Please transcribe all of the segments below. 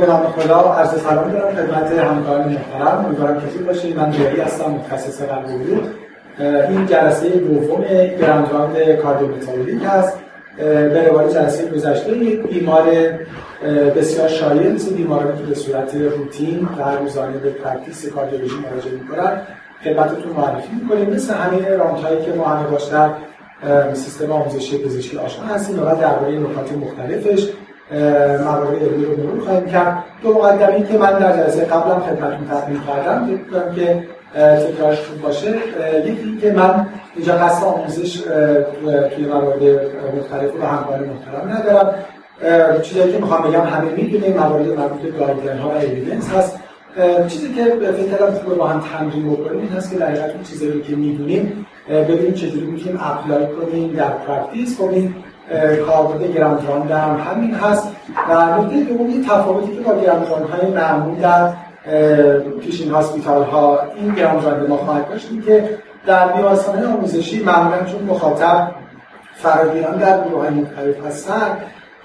به نام خدا عرض سلام دارم خدمت همکاران محترم. امیدوارم کسی باشید من جایی هستم متخصص قلب و این جلسه دوم grand cardiometabolic هست. به روال جلسه گذشته بیمار بسیار شایع مثل بیمارانی که به صورت روتین و روزانه به practice cardiology مراجعه می‌کنن خدمتتون معرفی می‌کنیم. مثل همه round که ما همه باشتر سیستم آموزشی پزشکی آشنا هستیم و درباره نکات مختلفش موارد علمی رو مرور خواهیم کرد. دو مقدمه که من در جلسه قبلم خدمتتون تقدیم کردم فکر که تکرارش خوب باشه. یکی که من اینجا قصد آموزش توی موارد مختلف رو همکار محترم ندارم. چیزایی که می‌خوام بگم همه می‌دونیم موارد مربوط به guideline ها و evidence هست. چیزی که فکر کردم خوبه با هم تمرین بکنیم این هست که در حقیقت اون چیزایی که می‌دونیم ببینیم چجوری می‌تونیم apply کنیم در practice کنیم. کاربرد grand هم همین هست و نکته دوم یه تفاوتی که با grand های معمول در teaching hospital ها این grand ما خواهد داشت که در بیمارستان آموزشی معمولا چون مخاطب فراگیران در گروه مختلف هستن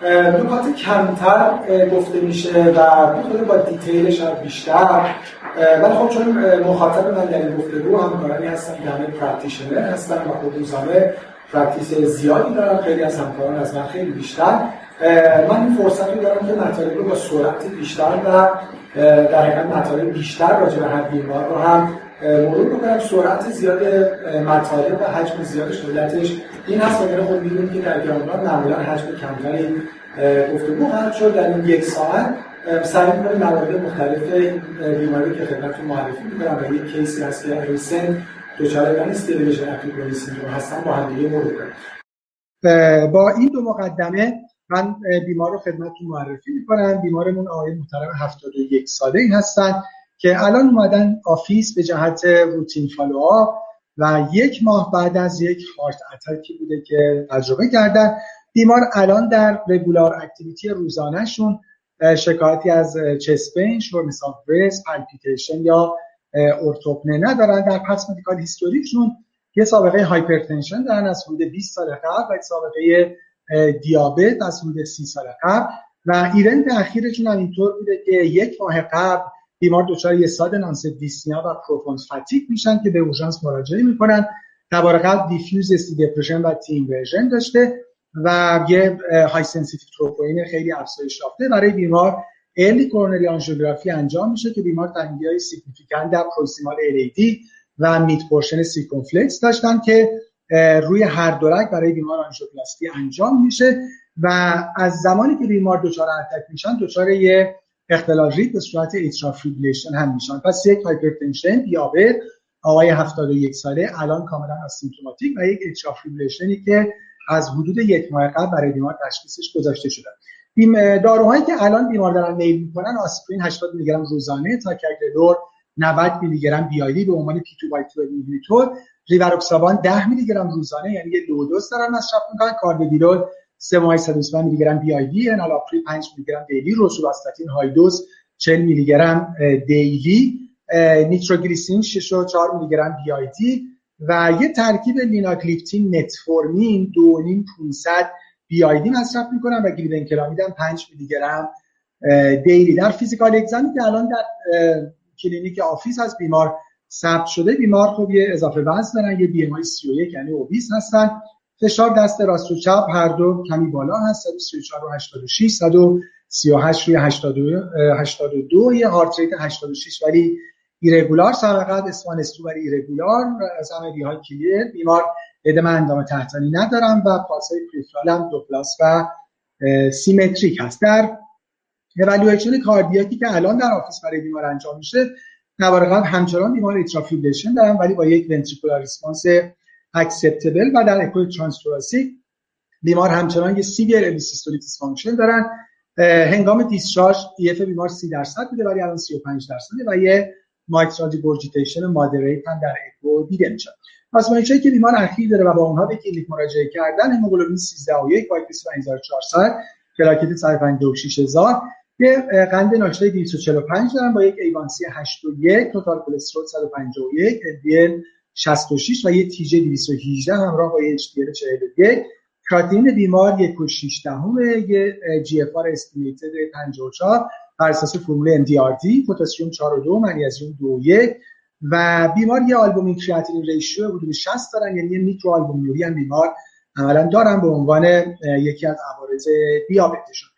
نکات کمتر گفته میشه و خود با detail ش هم بیشتر ولی خب چون مخاطب من در این گفتگو همکارانی هستن که همه practitioner هستن و خود روزانه practice زیادی دارن. خیلی از همکاران از من خیلی بیشتر. من این فرصت رو دارم که مطالب رو با سرعت بیشتر و در حقیقت مطالب بیشتر راجع به هر بیمار رو هم مرور بکنم. سرعت زیاد مطالب و حجم زیاد علتش این هست. وگرنه خود می‌دونیم که در grand round معمولا حجم کمتری گفتگو خواهد شد. در این یک ساعت سعی می‌کنیم موارد مختلف بیماری که خدمتتون معرفی می‌کنم. و یک case ی هست که recent acute coronary syndrome هستن با کنیم با این دو مقدمه من بیمار رو خدمتتون معرفی می‌کنم. بیمارمون آقای محترم 71 ساله ای هستن که الان اومدن office به جهت routine follow-up و یک ماه بعد از یک heart attack ی بوده که تجربه کردن. بیمار الان در regular activity روزانهشون شکایتی از chest pain، shortness of breath، palpitation یا orthopnea ندارن در past medical history شون یه سابقه hypertension دارن از حدود 20 سال قبل و سابقه دیابت از حدود 30 سال قبل. و event اخیرشون هم اینطور بوده که یک ماه قبل بیمار دچار یه sudden onset dyspnea و profound fatigue میشن که به اورژانس مراجعه می‌کنن. نوار قلب diffuse ST depression و T inversion داشته و یه high sensitive troponin خیلی افزایش یافته برای بیمار early coronary angiography انجام میشه که بیمار تنگی های significant در proximal LAD و mid portion circumflex داشتن که روی هر دو برای بیمار آنژیوپلاستی انجام میشه و از زمانی که بیمار دچار attack میشن دچار یه اختلال ریتم به صورت ایترا هم میشن. پس یک hypertension دیابت آقای 71 ساله الان کاملا asymptomatic و یک ایترا که از حدود یک ماه قبل برای بیمار تشخیصش گذاشته شده. داروهایی که الان بیمار دارن میل می‌کنن آسپرین 80 میلی گرم روزانه ticagrelor 90 میلی گرم BID به عنوان P2Y12 inhibitor rivaroxaban 10 میلی گرم روزانه یعنی یه low dose دارن مصرف می‌کنن. carvedilol 3 ممیز 125 میلی گرم BID enalapril 5 میلی گرم daily rosuvastatin high dose 40 میلی گرم daily nitroglycerin 6 و 4 میلی گرم BID و یه ترکیب linagliptin metformin 2.5 500 BID مصرف می‌کنن و glibenclamide هم 5 میلی گرم daily در physical exam ی که الان در کلینیک office از بیمار ثبت شده. بیمار خب یه اضافه وزن دارن یه BMI 31 یعنی obese هستن. فشار دست راست و چپ هر دو کمی بالا هست 134 و 86 138 روی 82 82 یه heart rate 86 ولی irregular سرقت S1 S2 irregular همه های clear بیمار ادم اندام تحتانی ندارم و پالسای peripheral هم دو plus و symmetric هست. در evaluation cardiac ی که الان در office برای بیمار انجام میشه نوار قلب همچنان بیمار atrial fibrillation دارم ولی با یک ventricular response acceptable و در اکو transthoracic بیمار همچنان یه severe LV systolic dysfunction دارن. هنگام discharge EF بیمار 30 درصد بوده ولی الان 35 درصده و یه mitral regurgitation moderate هم در اکو دیده میشه آزمایشی که بیمار اخیر داره و با اونها به کلینیک مراجعه کردن هموگلوبین 13 و 1 با 25400 پلاکت 156000 یه قند ناشتا 245 دارن با یک A1C 8 و 1 total کلسترول 151 LDL 66 و یه TG 218 همراه با یه HDL 41 کراتینین بیمار 1 و 6 دهم یه GFR estimated 54 بر اساس فرمول MDRD پتاسیم 4.2 منیزیم 2.1 و بیمار یه albumin creatinine ratio حدود 60 دارن یعنی یه میکرو آلبومینوری هم بیمار عملا دارن به عنوان یکی از عوارض دیابتشون.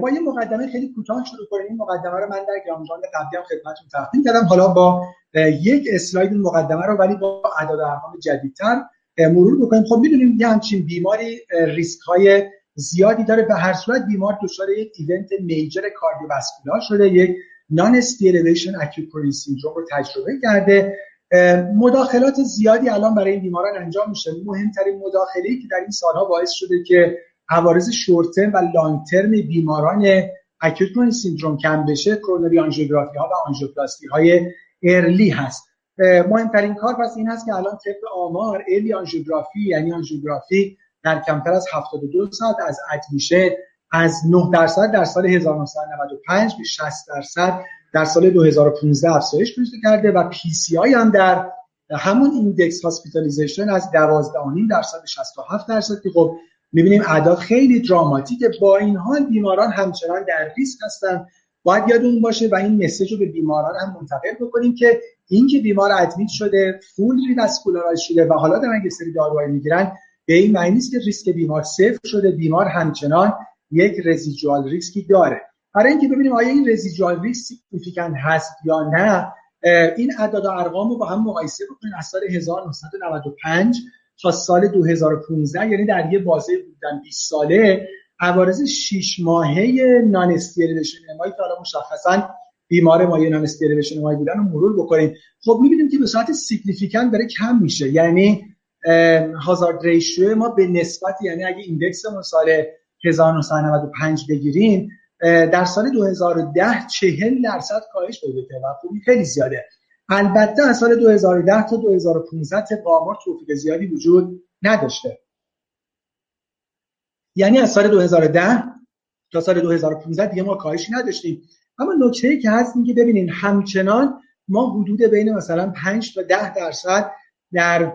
با یه مقدمه خیلی کوتاه شروع کنیم. این مقدمه رو من در grand round قبلی هم خدمتتون تقدیم کردم. حالا با یک اسلاید این مقدمه رو ولی با اعداد ارقام جدیدتر مرور بکنیم. خب می‌دونیم یه همچین بیماری ریسک های زیادی داره. به هر صورت بیمار دچار یک event major cardiovascular شده. یک non-ST elevation acute syndrome رو تجربه کرده. مداخلات زیادی الان برای این بیماران انجام میشه. مهمترین مداخله که در این سالها باعث شده که عوارض شورت و long term بیماران acute syndrome کم بشه کرونری آنژیوگرافی ها و آنژیوپلاستی های early هست. مهمترین کار پس این هست که الان طبق آمار early آنژیوگرافی یعنی آنژیوگرافی در کمتر از 72 ساعت از admission از 9 درصد در سال 1995 به 60 درصد در سال 2015 افزایش پیدا کرده و PCI هم در همون index hospitalization از 12.5 درصد به 67 درصد که خب می‌بینیم اعداد خیلی dramatic ه. با این حال بیماران همچنان در ریسک هستن. باید یادمون باشه و این message رو به بیماران هم منتقل بکنیم که اینکه بیمار admit شده full revascularize شده و حالا دارن یه سری داروهایی می‌گیرن به این معنی نیست که ریسک بیمار صفر شده بیمار همچنان یک residual risk ی داره. برای اینکه ببینیم آیا این residual risk significant هست یا نه این اعداد و ارقام رو با هم مقایسه بکنیم از سال 1995 تا سال 2015 یعنی در یه بازه بودن 20 ساله. عوارض 6 ماهه non-ST elevation MI که حالا مشخصا بیمار ما non-ST elevation MI بودن رو مرور بکنیم. خب می‌بینیم که به صورت significant داره کم میشه. یعنی hazard ratio ما به نسبت یعنی اگه index مون سال 1995 بگیریم در سال 2010 40 درصد کاهش پیدا کرد و خوبی خیلی زیاده. البته از سال 2010 تا 2015 طبق آمار توفیق زیادی وجود نداشته. یعنی از سال 2010 تا سال 2015 دیگه ما کاهشی نداشتیم. اما نکته ای که هست این که ببینید همچنان ما حدود بین مثلا 5 تا 10 درصد در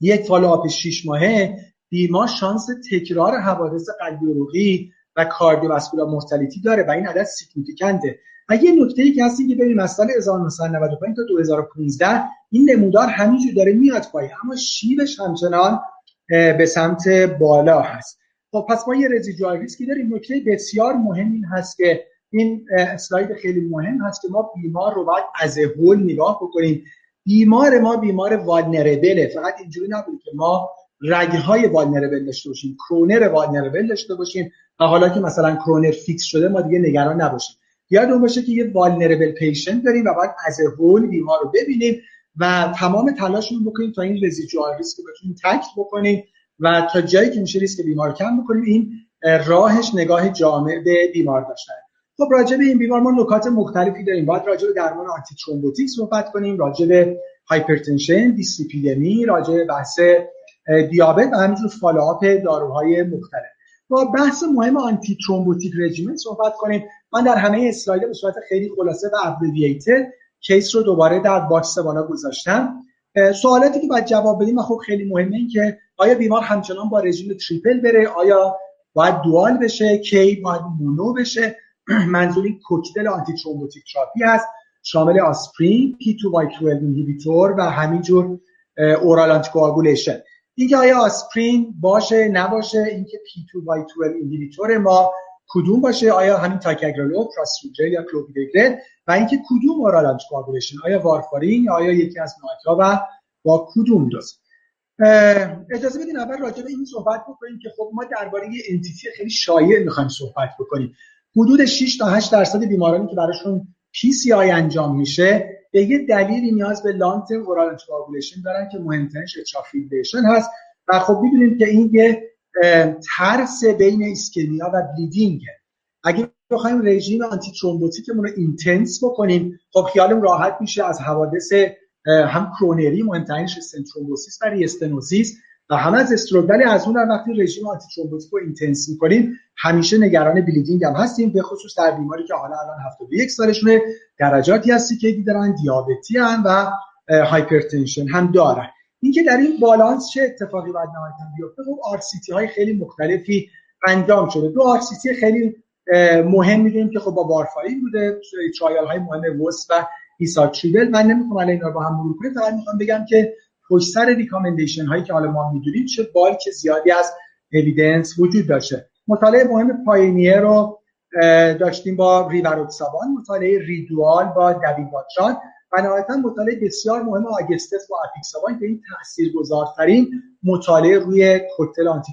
یک follow-up 6 ماهه بیمار شانس تکرار حوادث قلبی عروقی و cardiovascular mortality داره و این عدد significant ه و یه نکته ای که هست که ببینیم از سال 1995 تا 2015 این نمودار همینجور داره میاد پایین اما شیبش همچنان به سمت بالا هست. خب پس ما یه residual risk ی داریم نکته بسیار مهم این هست که این اسلاید خیلی مهم هست که ما بیمار رو باید as whole نگاه بکنیم. بیمار ما بیمار vulnerable ه فقط اینجوری نبود که ما رگهای vulnerable داشته باشیم کرونر vulnerable داشته باشیم و حالا که مثلا کرونر fix شده ما دیگه نگران نباشیم. یادمون باشه که یه vulnerable patient داریم و باید as whole بیمار رو ببینیم و تمام تلاشمون بکنیم تا این residual risk رو بتونیم tackle بکنیم و تا جایی که میشه ریسک بیمار کم بکنیم این راهش نگاه جامع به بیمار داشتن. خب راجع به این بیمار ما نکات مختلفی داریم. باید راجع به درمان antithrombotic صحبت کنیم راجع به hypertension دیسلیپیدمی راجع به بحث دیابت و همینجور follow-up داروهای مختلف. با بحث مهم antithrombotic regimen صحبت کنیم. من در همه اسلاید به صورت خیلی خلاصه و abbreviated case رو دوباره در box بالا گذاشتم. سوالاتی که باید جواب بدیم و خب خیلی مهمه این که آیا بیمار همچنان با رژیم triple بره؟ آیا باید dual بشه؟ کی باید mono بشه؟ منظور این کوکتل antithrombotic therapy هست شامل آسپرین P2Y12 inhibitor و همینجور oral anticoagulation اینکه آیا آسپرین باشه نباشه؟ اینکه P2Y12 inhibitor ما کدوم باشه؟ آیا همین تیکاگرلور پراسوگرل یا کلوپیدوگرل و اینکه کدوم oral anticoagulation آیا وارفارین یا آیا یکی از NOAC ها و با کدوم دوز؟ اجازه بدین اول راجع به این صحبت بکنیم که خب ما درباره یه entity خیلی شایع می‌خوایم صحبت بکنیم. حدود 6 تا 8 درصد بیمارانی که براشون PCI انجام میشه به یه دلیلی نیاز به long term oral دارن که مهمترینش atrial fibrillation هست. و خب می‌دونیم که این یه ترس بین ایسکمیا و bleeding اگه بخوایم رژیم antithrombotic مون رو intense بکنیم خب خیالم راحت میشه از حوادث هم کرونری مهمترینش stent thrombosis و restenosis و هم از stroke ولی از اون وقتی رژیم antithrombotic رو intense می‌کنیم همیشه نگران bleeding هم هستیم به خصوص در بیماری که حالا الان 71 سالشونه درجاتی هستی که دارن دیابتی هم و hypertension هم دارن. اینکه در این بالانس چه اتفاقی باید نهایتا بیفته خب RCT های خیلی مختلفی انجام شده. دو RCT خیلی مهم می‌دونیم که خب با وارفارین بوده trial های مهم WOEST و ISAR-TRIPLE من نمی‌خوام الان اینا رو با هم مرور کنیم فقط می‌خوام بگم که پشت سر recommendation هایی که حالا ما می‌دونیم چه bulk زیادی از evidence وجود داشته. مطالعه مهم PIONEER رو داشتیم با ریواروکسابان مطالعه RE-DUAL با دابیگاتران و نهایتا مطالعه بسیار مهم AUGUSTUS با آپیکسابان که این تاثیرگذارترین مطالعه روی کوکتل anti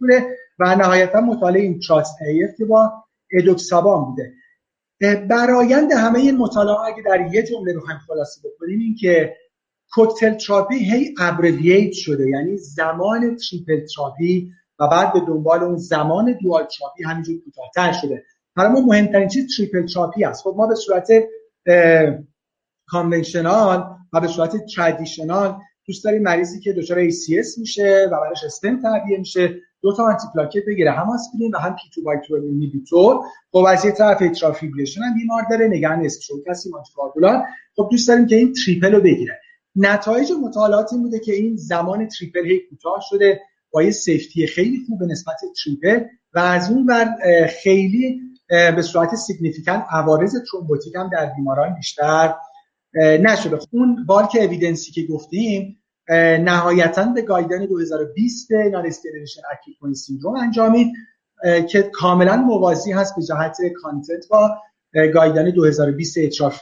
بوده و نهایتا مطالعه ENTRUST که با ادوکسابان بوده. برایند همه این مطالعه اگه در یه جمله بخوایم خلاصه بکنیم این که کوکتل تراپی هی abbreviate شده. یعنی زمان triple therapy و بعد به دنبال اون زمان dual therapy همینجور کوتاهتر شده. برای ما مهمترین چیز triple therapy است. خب ما به صورت conventional و به صورت traditional دوست داریم مریضی که دچار ACS میشه و براش استم تعبیه میشه دو تا anti پلاکت بگیره. هم آسپرین و هم P2Y12 inhibitor خب از یه طرف atrial fibrillation هم بیمار داره نگران هستیم anti خب دوست داریم که این triple رو بگیره. نتایج مطالعات این بوده که این زمان triple هی کوتاه شده با یه safety خیلی خوب به نسبت triple و از اون ور خیلی به صورت significant عوارض ترومبوتیک هم در بیماران بیشتر نشده. اون bulk evidence ی که گفتیم نهایتا به guideline 2020 non-ST elevation acute syndrome انجامید که کاملا موازی هست به جهت content با guideline 2020 EHRA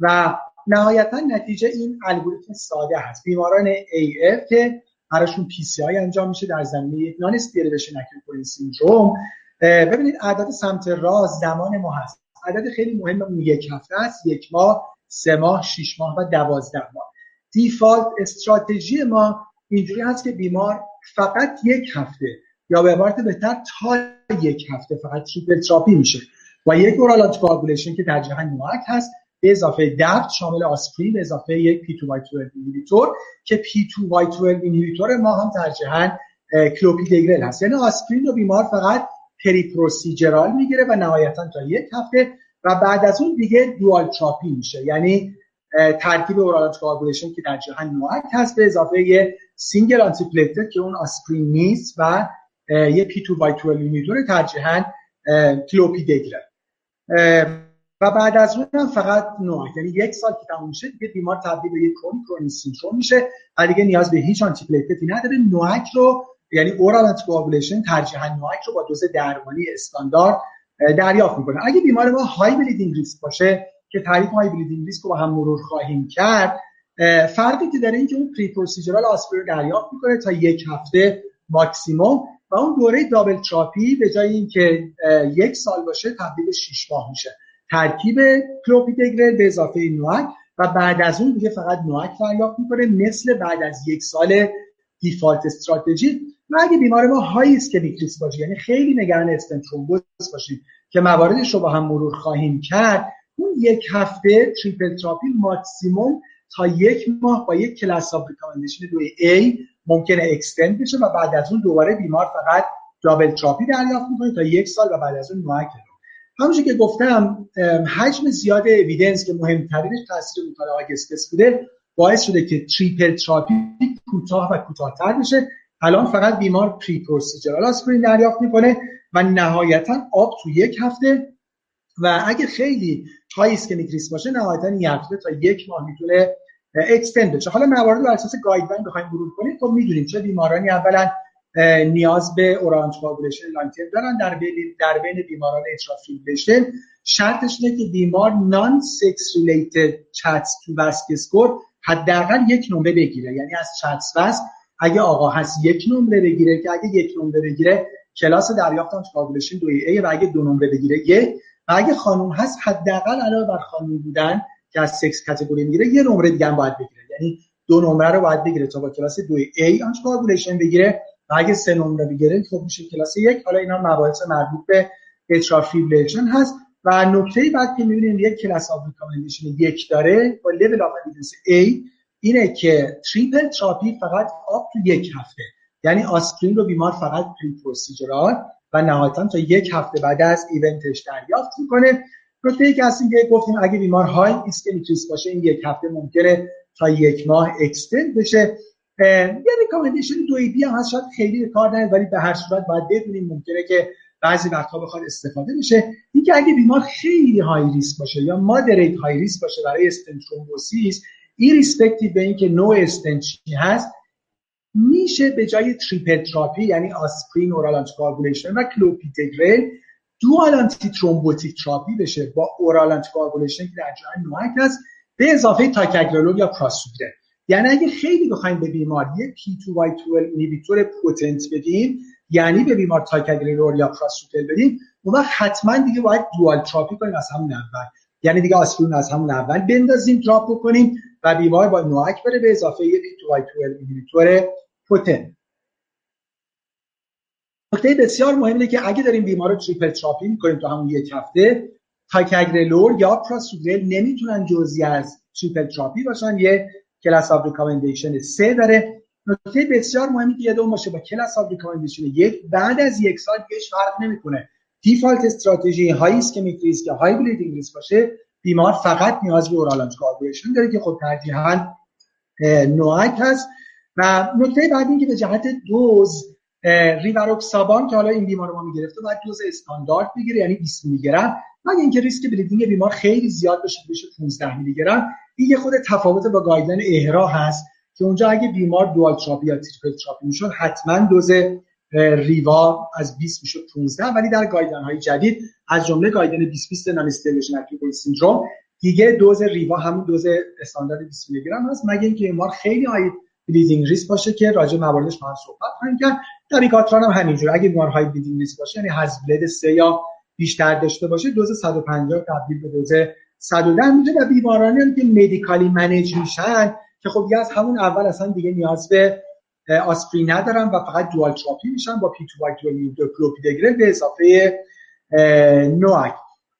و نهایتا نتیجه این الگوریتم ساده هست. بیماران AF که براشون PCI انجام میشه در زمینه non-ST elevation acute syndrome ببینید عدد سمت راست زمان ما هست. عدد خیلی مهم یک هفته است. یک ماه سه ماه شش ماه و دوازده ماه. default strategy ما اینجوری هست که بیمار فقط یک هفته یا به عبارت بهتر تا یک هفته فقط triple therapy میشه و یک oral anticoagulation که ترجیحاً NOAC هست به اضافه DAPT شامل آسپرین به اضافه یک P2Y12 inhibitor که P2Y12 inhibitor ما هم ترجیحاً کلوپیدگرل هست. یعنی آسپرین رو بیمار فقط periprocedural می‌گیره و نهایتا تا یک هفته و بعد از اون دیگه dual therapy میشه. یعنی ترکیب oral coagulation که ترجیحاً NOAC هست به اضافه یه single anti که اون آسپرین نیست و یه P2Y12 inhibitor ترجیحاً کلوپیدگرل. و بعد از اون هم فقط NOAC یعنی یک سال که تموم میشه دیگه بیمار تبدیل به یک chronic coronary syndrome میشه و دیگه نیاز به هیچ antiplatelet ی نداره. NOAC رو یعنی oral anticoagulation ترجیحاً NOAC رو با دوز درمانی استاندارد دریافت می‌کنه. اگه بیمار ما high bleeding risk باشه که تعریف high bleeding risk رو با هم مرور خواهیم کرد فرقی که داره این که اون periprocedural آسپرین دریافت می‌کنه تا یک هفته ماکسیموم و اون دوره double therapy به جای اینکه یک سال باشه تبدیل به 6 ماه میشه. ترکیب کلوپیدگرل به اضافه NOAC و بعد از اون دیگه فقط NOAC دریافت می‌کنه مثل بعد از یک سال default strategy. و اگه بیمار ما high ischemic باشه یعنی خیلی نگران استنت باشیم که مواردش رو با هم مرور خواهیم کرد اون یک هفته triple therapy maximum تا یک ماه با یک class of recommendation دوی A ممکنه extend بشه و بعد از اون دوباره بیمار فقط double therapy دریافت می‌کنه تا یک سال و بعد از اون NOAC همونجور که گفتم حجم زیاد evidence که مهمترینش تاثیر مطالعه AUGUSTUS بوده باعث شده که triple therapy کوتاه و کوتاهتر بشه. الان فقط بیمار periprocedural آسپرین دریافت می‌کنه و نهایتا up to یک هفته. و اگه خیلی high ischemic باشه نهایتا یک هفته تا یک ماه می‌تونه extend بشه. حالا موارد بر اساس guideline بخوایم مرور کنیم. خب می‌دونیم چه بیمارانی اولا نیاز به oral anticoagulation long دارن در بین در بین بیماران atrial fibrillation شرطش اینه که بیمار non-sex related CHA2DS2-VASc score حداقل یک نمره بگیره. یعنی از CHA2DS2-VASc اگه آقا هست یک نمره بگیره که اگه یک نمره بگیره کلاس دریافت anticoagulation دوی A و اگه دو نمره بگیره یک. و اگه خانم هست حداقل علاوه بر خانم بودن که از sex category می‌گیره یه نمره دیگه هم باید بگیره. یعنی دو نمره رو باید بگیره تا با کلاس دوی A anticoagulation بگیره. اگه سه نمره بگیره خب میشه کلاس یک. حالا اینا مباحث مربوط به atrial fibrillation هست. و نکته بعد که می‌بینیم یک class of recommendation یک داره با level of A اینه که triple therapy فقط up to یک هفته. یعنی آسپرین رو بیمار فقط periprocedural و نهایتا تا یک هفته بعد از event ش دریافت می‌کنه. نکته ای که هست که گفتیم اگه بیمار high ischemic risk باشه این یک هفته ممکنه تا یک ماه extend بشه. یه recommendation 2b هم هست شاید خیلی کار ولی به هر صورت باید بدونیم ممکنه که بعضی وقتها بخواد استفاده بشه. اینکه اگه بیمار خیلی high risk باشه یا moderate high risk باشه برای stent thrombosis این به اینکه نوع استنت هست میشه به جای triple therapy یعنی آسپرین oral anticoagulation و کلوپیدوگرل dual antithrombotic therapy بشه. با oral anticoagulation که در جای NOAC هست به اضافه تاکاگرلول یا پراسوگرل یعنی اگه خیلی بخوایم به بیمار یک P2Y12 inhibitor potent بدیم یعنی به بیمار تاکاگرلول یا پراسوگرل بدیم اون وقت حتما دیگه باید dual therapy کنیم از همون اول. یعنی دیگه آسپرین از همون اول بندازیم drop بکنیم و بیمار با NOAC بره به اضافه یک P2Y12 inhibitor potent نکته بسیار مهمه که اگه داریم بیمار رو triple therapy می‌کنیم تو همون یک هفته تاکاگرلور یا پراسوگرل نمی‌تونن جزئی از triple therapy باشن یه class of recommendation سه داره. نکته بسیار مهمی که یادمون باشه با class of recommendation یک بعد از یک سال هیچ فرق نمی‌کنه. default strategy high ischemic risk یا high bleeding risk باشه بیمار فقط نیاز به oral anticoagulation داره که خب ترجیحاً NOAC هست. و نکته بعد این که به جهت دوز ریواروکسابان که حالا این بیمار ما می‌گرفته باید دوز استاندارد بگیره یعنی 20 میلی گرم مگه اینکه ریسک bleeding بیمار خیلی زیاد بشه بشه 15 میلی گرم این یه خود تفاوت با guideline EHRA هست که اونجا اگه بیمار dual therapy یا triple therapy می‌شد حتما دوز ریوا از 20 می‌شد 15 ولی در guideline های جدید از جمله guideline 20 20 non-ST elevation syndrome دیگه دوز ریوا همون دوز استاندارد 20 میلی گرم هست مگه اینکه بیمار خیلی high bleeding risk باشه که راجع مواردش ما صحبت خواهیم کرد. در دابیگاتران هم همینجور. اگه بیمار high bleeding risk باشه یعنی HAS-BLED 3 یا بیشتر داشته باشه دوز 150 تبدیل به دوز 110 میشه و بیمارانی هم که medically manage میشن که خب دیگه از همون اول اصلا دیگه نیاز به آسپرین ندارن و فقط dual therapy میشن با P2Y به اضافه NOAC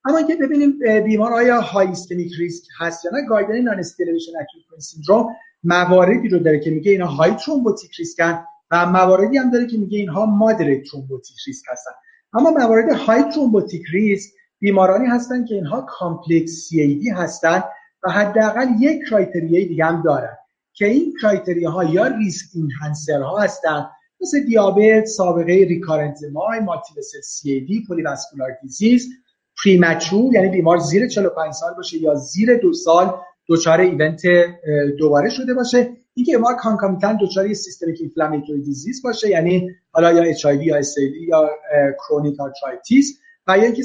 اما که ببینیم بیمار آیا high ischemic risk هست یا نه guideline non-ST elevation acute syndrome مواردی رو داره که میگه اینا high thrombotic risk ن و مواردی هم داره که میگه اینها moderate thrombotic risk هستن. اما موارد high thrombotic risk بیمارانی هستن که اینها complex CAD هستن و حداقل یک criteria ی دیگه هم دارن که این criteria ها یا risk enhancer ها هستن مثل دیابت، سابقه recurrent MI، multiple CAD، polyvascular disease، premature یعنی بیمار زیر 45 سال باشه یا زیر دو سال دچار event دوباره شده باشه. اینکه بیمار concomitant دچار systemic inflammatory disease باشه یعنی حالا یا H یا S یا کرونیک آرترایتیس و یا اینکه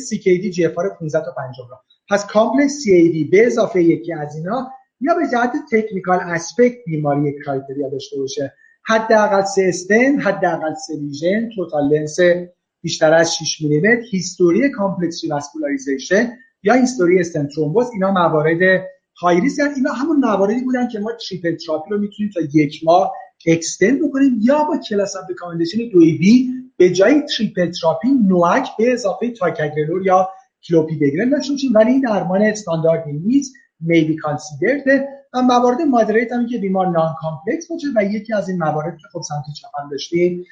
جی اف 15 تا 50 را پس کامپلکس دی به اضافه یکی از اینا یا به جهت تکنیکال اسپکت بیماری کرایتریا داشته باشه. حداقل سه استن حداقل سه لیژن توتال لنس بیشتر از 6 میلیمتر هیستوری کامپلکس واسکولاریزیشن یا هیستوری استن ترومبوز. اینا موارد های ریسک اینا همون مواردی بودن که ما تریپل تراپی رو می‌تونیم تا یک ماه extend بکنیم یا با class of recommendation 2b به جای triple therapy NOAC به اضافه تاکاگرلور یا کلوپیدگرل داشته باشیم. ولی این درمان استانداردی نیست may be considered و موارد moderate هم که بیمار non-complex باشه و یکی از این موارد که خب سمت چپ داشتیم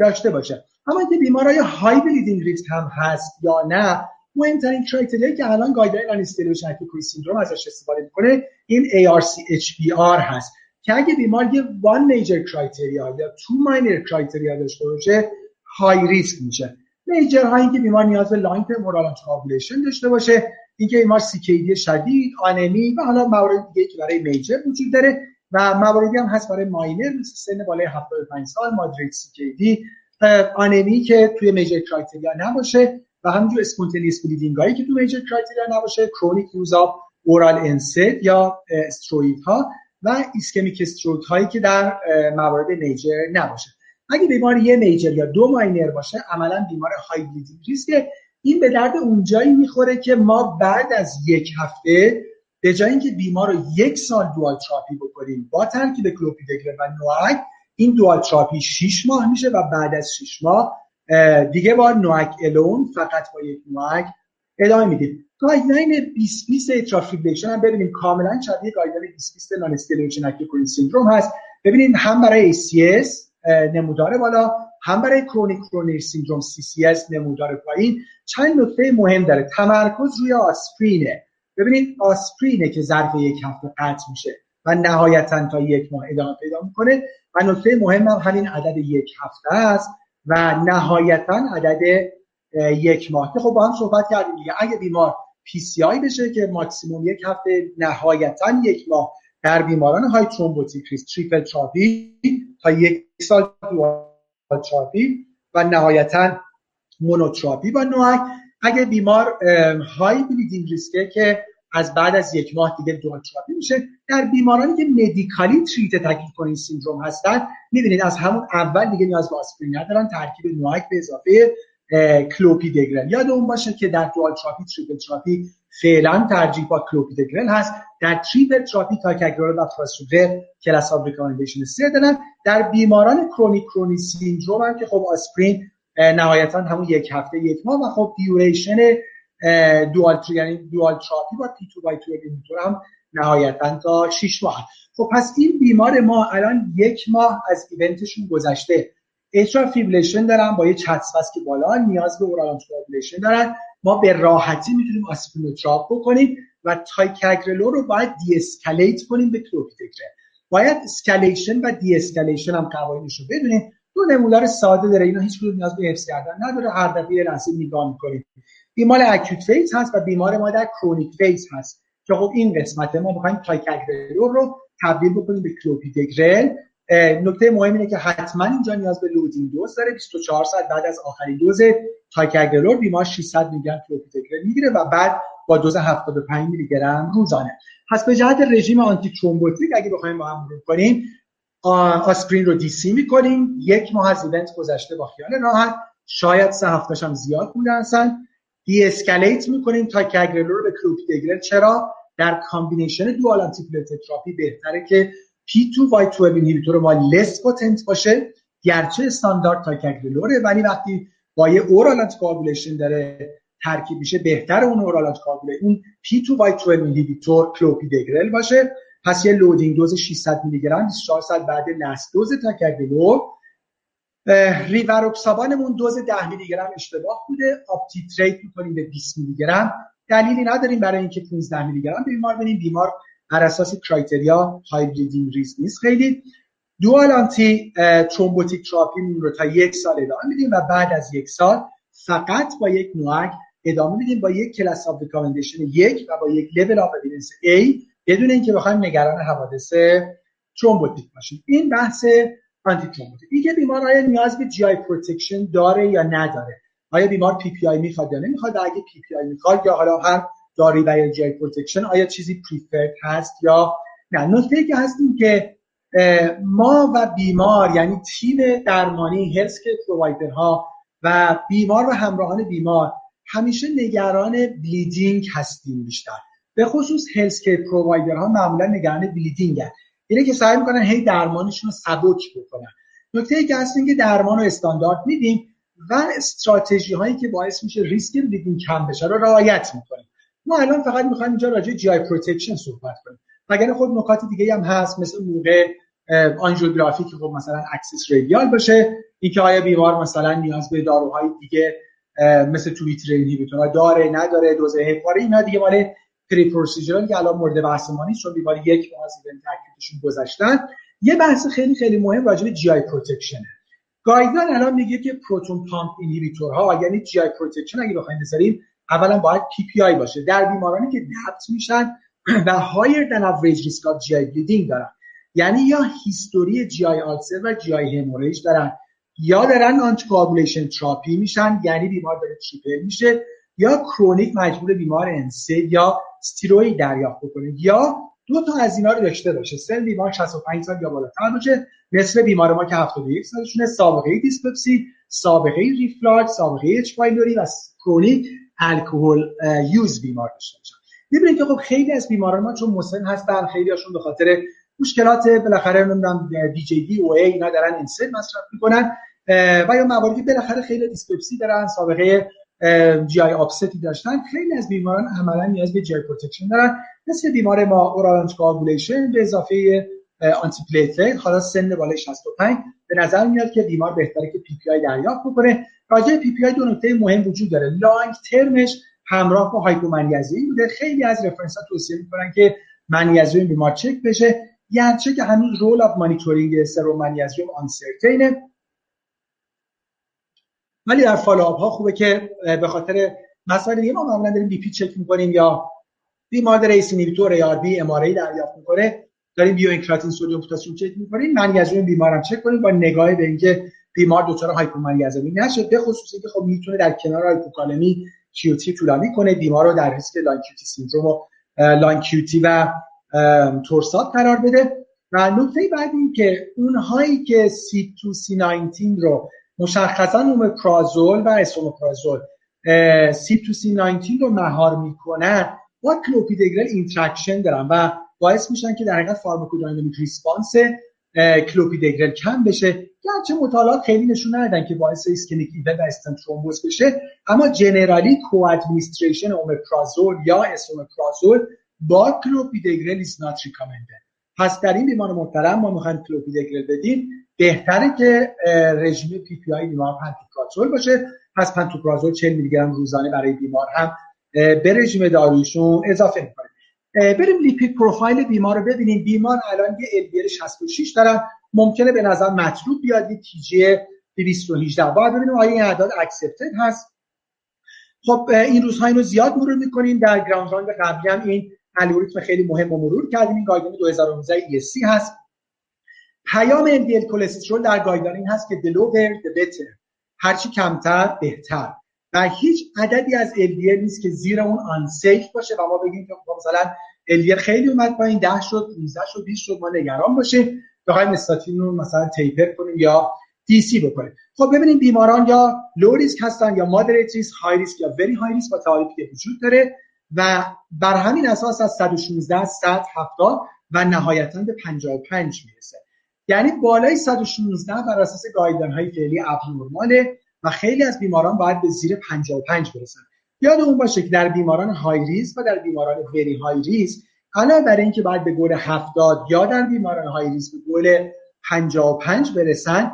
داشته باشه. اما اینکه بیمارای high bleeding risk هم هست یا نه مهمترین criteria یی که الان guideline non-ST elevation acute syndrome ازش استفاده می‌کنه این ARC-HBR هست. که اگه بیمار یه one major criteria یا two minor criteria داشته باشه high risk میشه. major هایی که بیمار نیاز به long-term oral داشته باشه اینکه بیمار CKD شدید anemia و حالا موارد دیگه که برای major وجود داره و مواردی هم هست برای minor مثل سن بالای 75 سال moderate CKD anemia که توی major criteria نباشه و همینجور spontaneous bleeding هایی که تو major criteria نباشه chronic use oral NSAID یا استروید ها و ischemic stroke هایی که در موارد major نباشه. اگه بیمار یه major یا دو minor باشه عملا بیمار high bleeding risk این به درد اونجایی می‌خوره که ما بعد از یک هفته به جای اینکه بیمار رو یک سال dual therapy بکنیم با ترکیب کلوپیدگرل و NOAC این dual therapy 6 ماه میشه و بعد از 6 ماه دیگه با NOAC alone فقط با یک NOAC ادامه میدیم. guideline 20 20 atrial fibrillation هم ببینیم. کاملا شبیه guideline 20 20 non-ST elevation acute coronary syndrome هست. ببینیم هم برای ACS نمودار بالا هم برای chronic coronary syndrome CCS نمودار پایین. چند نکته مهم داره. تمرکز روی آسپرینه. ببینید آسپرینه که ظرف یک هفته قطع میشه و نهایتا تا یک ماه ادامه پیدا می‌کنه. و نکته مهم هم همین عدد یک هفته است و نهایتا عدد یک ماه. خب با هم صحبت کردیم دیگه. اگه بیمار PCI بشه که ماکسیموم یک هفته نهایتا یک ماه در بیماران high thrombotic risk triple therapy تا یک سال تراپی و نهایتا monotherapy با NOAC. اگه بیمار high bleeding risk ه که از بعد از یک ماه دیگه dual therapy میشه در بیمارانی که medically treat acute coronary syndrome هستن می‌بینید از همون اول دیگه نیاز به آسپرین ندارن ترکیب NOAC به اضافه کلوپیدگرل. یادمون باشه که در dual therapy triple therapy فعلا ترجیح با کلوپیدگرل هست. در triple therapy تیکاگرلور و پراسوگرل class of recommendation 3 دارن. در بیماران chronic coronary syndrome هم که خب آسپرین نهایتا همون یک هفته یک ماه و خب duration dual یعنی dual therapy با P2Y12 هم نهایتا تا 6 ماه. خب پس این بیمار ما الان یک ماه از event شون گذشته. atrial fibrillation دارن با یه CHA2DS2-VASc بالا نیاز به oral anticoagulation دارن. ما به راحتی می‌تونیم آسپرینو drop بکنیم و تیکاگرلور رو باید de-escalate کنیم به کلوپیدگرل باید escalation و de-escalation هم قوانینش رو بدونیم. دو نمودار ساده داره. اینا هیچ نیاز به حفظ کردن نداره. هر دفعه یه لحظه نگاه می‌کنیم. بیمار acute phase هست و بیمار ما در chronic phase هست. که خب این قسمت ما می‌خوایم تیکاگرلور رو تبدیل بکنیم به کلوپیدگرل نکته مهم اینه که حتما اینجا نیاز به loading dose داره. 24 ساعت بعد از آخرین دوز تیکاگرلور بیمار 600 میلی گرم کلوپیدگرل می‌گیره و بعد با دوز 75 میلی گرم روزانه. پس به جهت رژیم antithrombotic اگه بخوایم با هم مرور کنیم آسپرین رو DC می‌کنیم. یک ماه از event گذشته با خیال راحت. شاید سه هفتهش هم زیاد بوده اصلا. de-escalate می‌کنیم. تیکاگرلور رو به کلوپیدگرل چرا؟ در combination dual anti therapy بهتره که P2Y12 inhibitor ما less potent باشه گرچه استاندارد تیکاگرلوره ولی وقتی با یه oral anticoagulation داره ترکیب میشه بهتر اون oral anticoagulation اون P2Y12 inhibitor کلوپیدگرل باشه. پس یه loading dose 600 میلی گرم 24 ساعت بعد last dose تیکاگرلور ریوروکسابانمون دوز 10 میلی گرم اشتباه بوده. up-titrate می‌کنیم به 20 میلی گرم دلیلی نداریم برای اینکه 15 میلی گرم بیمار ببینیم بیمار بر اساس criteria های bleeding risk نیست. خیلی dual antithrombotic therapy رو تا یک سال ادامه میدیم و بعد از یک سال فقط با یک NOAC ادامه میدیم با یک class of یک و با یک level of evidence A بدون اینکه بخوایم نگران حوادث thrombotic باشیم. این بحث antithrombotic اینکه بیمار آیا نیاز به GI protection داره یا نداره؟ آیا بیمار PPI می‌خواد یا نمی‌خواد؟ اگه PPI می‌خواد یا حالا هر داری یا GI protection آیا چیزی preferred هست یا نه؟ نکته‌ای که هست اینه که ما و بیمار یعنی تیم درمانی health care ها و بیمار و همراهان بیمار همیشه نگران bleeding هستیم بیشتر. به خصوص health care ها معمولا نگران bleeding هست اینه که سعی می‌کنن هی درمانشون رو سبک بکنن. نکته‌ای که هست که درمان رو استاندارد میدیم و استراتژی هایی که باعث میشه ریسک bleeding کم بشه رو رعایت می‌کنیم. ما الان فقط می‌خوایم اینجا راجع GI protection صحبت کنیم. مگر خود نکات دیگه هم هست مثل موقع آنژیوگرافی که خب مثلا access radial باشه اینکه آیا بیمار مثلا نیاز به داروهای دیگه مثل 2b3a inhibitor داره نداره دوز هپارین اینا دیگه مال periprocedural که الان مورد بحث ما نیست چون بیمار یک ماه از event acute شون گذشتن. یه بحث خیلی خیلی مهم راجع به GI protection guideline الان میگه که proton pump inhibitor ها یعنی GI protection اگه بخوایم بذاریم اولا باید PPI باشه. در بیمارانی که DAPT میشن و higher than average risk of GI bleeding دارن. یعنی یا history GI ulcer و GI hemorrhage دارن یا دارن anticoagulation therapy میشن یعنی بیمار داره triple میشه یا chronic مجبور بیمار NSAID یا steroid دریافت بکنه یا دو تا از اینا رو داشته باشه. سن بیمار 65 سال یا بالاتر باشه. مثل بیمار ما که 71 سالشونه سابقه dyspepsia سابقه reflux سابقه H و chronic alcohol use بیمار داشته باشن. می‌بینید که خب خیلی از بیماران ما چون مسن هستن خیلی هاشون به خاطر مشکلات بالاخره نمی‌دونم دی جی دی او ای اینا دارن انسولین مصرف می‌کنن و یا مواردی بالاخره خیلی دیسپپسی دارن سابقه جی آی آپستی داشتن. خیلی از بیماران عملا نیاز به جی پروتکشن دارن. مثل بیمار ما اورال کوآگولیشن به اضافه آنتی پلیتلت حالا سن بالای 65 به نظر میاد که بیمار بهتره که پی پی آی دریافت بکنه. راجع پی پی آی دو نکته مهم وجود داره. لانگ ترمش همراه با هایپومنیزی بوده. خیلی از رفرنس ها توصیه می‌کنن که منیزیم بیمار چک بشه. گرچه که همین رول اف مانیتورینگ سرومنیزیم آنسرتینه ولی در فالوآپ ها خوبه که به خاطر مسائل دیگه ما معمولا داریم بی پی چک می‌کنیم یا بیمار داره ایس اینیبیتور یا بی ام دریافت می‌کنه. داریم بیو انکراتین سدیم پتاسیم چک می‌کنیم. منیزیم بیمارم چک کنیم با نگاه به اینکه بیمار دچار هایپومنیزمی نشه به خصوص اینکه خب می‌تونه در کنار هایپوکالمی QT طولانی کنه بیمار رو در ریسک long QT syndrome و long QT و torsades قرار بده. و نکته بعد این که اونهایی که سی تو سی 19 رو مشخصا اومپرازول و اسومپرازول سی تو سی 19 رو مهار می‌کنن با کلوپیدگرل interaction دارن و باعث میشن که در حقیقت pharmacodynamic response کلوپیدگرل کم بشه. گرچه مطالعات خیلی نشون ندادن که باعث ischemic event و استنت بشه اما generally co-administration اومپرازول یا اسومپرازول با کلوپیدگرل is not recommended. پس در این بیمار محترم ما می‌خوایم کلوپیدگرل بدیم. بهتره که رژیم PPI بیمار پنتوپرازول باشه. پس پنتوپرازول 40 میلی گرم روزانه برای بیمار هم به رژیم داروییشون اضافه می‌کنیم بریم lipid profile بیمار رو ببینیم. بیمار الان یه LDL 66 دارن. ممکنه به نظر مطلوب بیاد یه TG 218 باید ببینیم آیا این اعداد accepted هست. خب این روزها اینو زیاد مرور می‌کنیم. در grand round قبلی هم این الگوریتم خیلی مهم و مرور کردیم. این guideline 2019 ESC هست. پیام LDL کلسترول در guideline این هست که the lower the better. هرچی کمتر بهتر. و هیچ عددی از LDL نیست که زیر اون unsafe باشه و ما بگیم که خب مثلا LDL خیلی اومد پایین 10 شد 15 شد 20 شد ما نگران باشیم. بخوایم استاتین رو مثلا taper کنیم یا DC بکنیم. خب ببینیم بیماران یا low risk هستن یا moderate risk high risk یا very high risk با تعریفی که وجود داره و بر همین اساس از 116 170 و نهایتا به 55 می‌رسه. یعنی بالای 116 بر اساس guideline های فعلی abnormal ه و خیلی از بیماران باید به زیر 55 برسن. یادمون باشه که در بیماران high risk و در بیماران very high risk علاوه بر اینکه باید به گل 70 یا در بیماران high risk به گل 55 برسن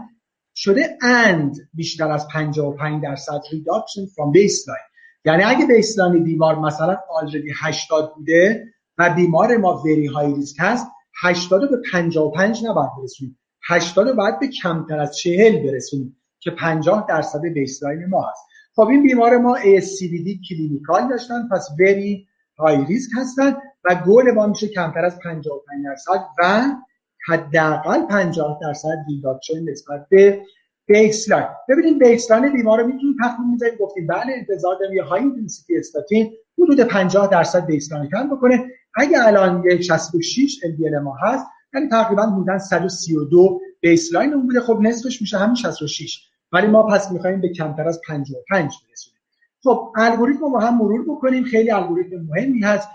شده اند بیشتر از 55 درصد reduction from baseline یعنی اگه baseline بیمار مثلا already 80 بوده و بیمار ما very high risk هست 80 به 55 نباید برسونیم. 80 باید به کمتر از 40 برسونیم. که 50 درصد baseline ما هست. خب این بیمار ما ASCVD clinical داشتن پس very high risk هستن و گل ما میشه کمتر از 55 درصد و حداقل 50 درصد reduction نسبت به baseline ببینید baseline بیمار رو می‌تونیم تخمین بزنیم گفتیم بله انتظار داریم یه high intensity استاتین حدود 50 درصد baseline کم بکنه. اگه الان یه 66 LDL ما هست یعنی تقریبا حدودا 132 baseline اون بوده. خب نصفش میشه همین 66 ولی ما پس می‌خوایم به کمتر از 55 برسونیم. خب الگوریتم رو هم مرور بکنیم. خیلی الگوریتم مهمی هست.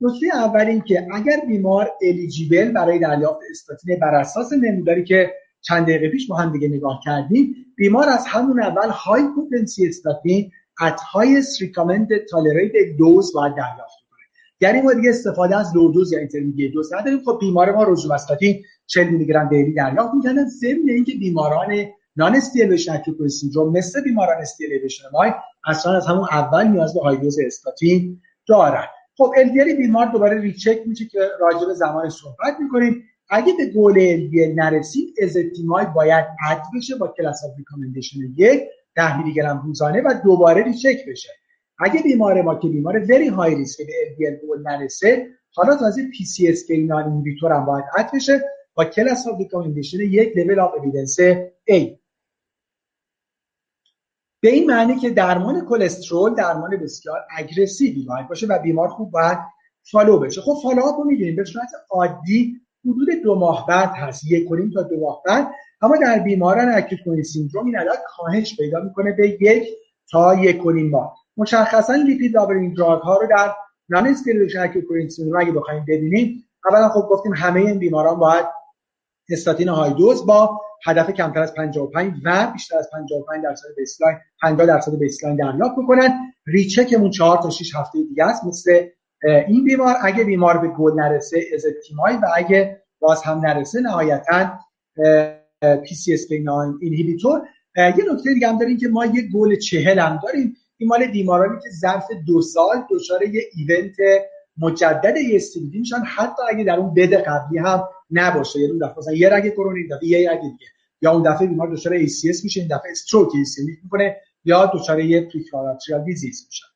نکته اول این که اگر بیمار eligible برای دریافت استاتین بر اساس نموداری که چند دقیقه پیش ما هم دیگه نگاه کردیم بیمار از همون اول high potency استاتین at highest recommended tolerated dose باید دریافت کنه یعنی ما دیگه استفاده از low dose یا intermediate dose نداریم. خب بیمار ما روزوستاتین 40 میلی گرم daily دریافت می‌کنن ضمن اینکه بیماران non-ST elevation acute coronary syndrome مثل بیماران ST elevation MI اصلا از همون اول نیاز به high استاتین دارن. خب LDL بیمار دوباره recheck میشه که راجع به زمان صحبت می‌کنیم. اگه به goal LDL نرسید ازتیمایب باید add بشه با class of recommendation یک 10 میلی گرم روزانه و دوباره recheck بشه. اگه بیمار ما که بیمار very high risk به LDL goal نرسه حالا تازه پی سی اس کی نان هم باید add بشه با class of recommendation یک level of evidence A. به این معنی که درمان کلسترول درمان بسیار aggressive ی باید باشه و بیمار خوب باید follow بشه. خب follow-up رو می‌بینیم به صورت عادی حدود دو ماه بعد هست یک و نیم تا دو ماه بعد. اما در بیماران acute coronary syndrome این عدد کاهش پیدا می‌کنه به یک تا یک و نیم ماه. مشخصا lipid lowering drug ها رو در non-ST elevation acute coronary syndrome اگه بخوایم ببینیم اولا خب گفتیم همه این بیماران باید استاتین high dose با هدف کمتر از 55 و بیشتر از 55 درصد baseline 50 درصد baseline دریافت بکنن recheck مون 4 تا 6 هفته دیگه است مثل این بیمار. اگه بیمار به گل نرسه ازتیمایب و اگه باز هم نرسه نهایتا PCSK9 inhibitor یه نکته دیگه هم داریم که ما یه گل چهل هم داریم. این مال بیمارانی که ظرف دو سال دچار یه event مجدد ASCVD میشن. حتی اگه در اون bed قبلی هم نباشه. یه دفعه مثلا یه رگ کرونی دفعه یه رگ دیگه. یا اون دفعه بیمار دچار ACS میشه این دفعه stroke ACS می‌کنه یا دچار یه peripheral arterial disease میشن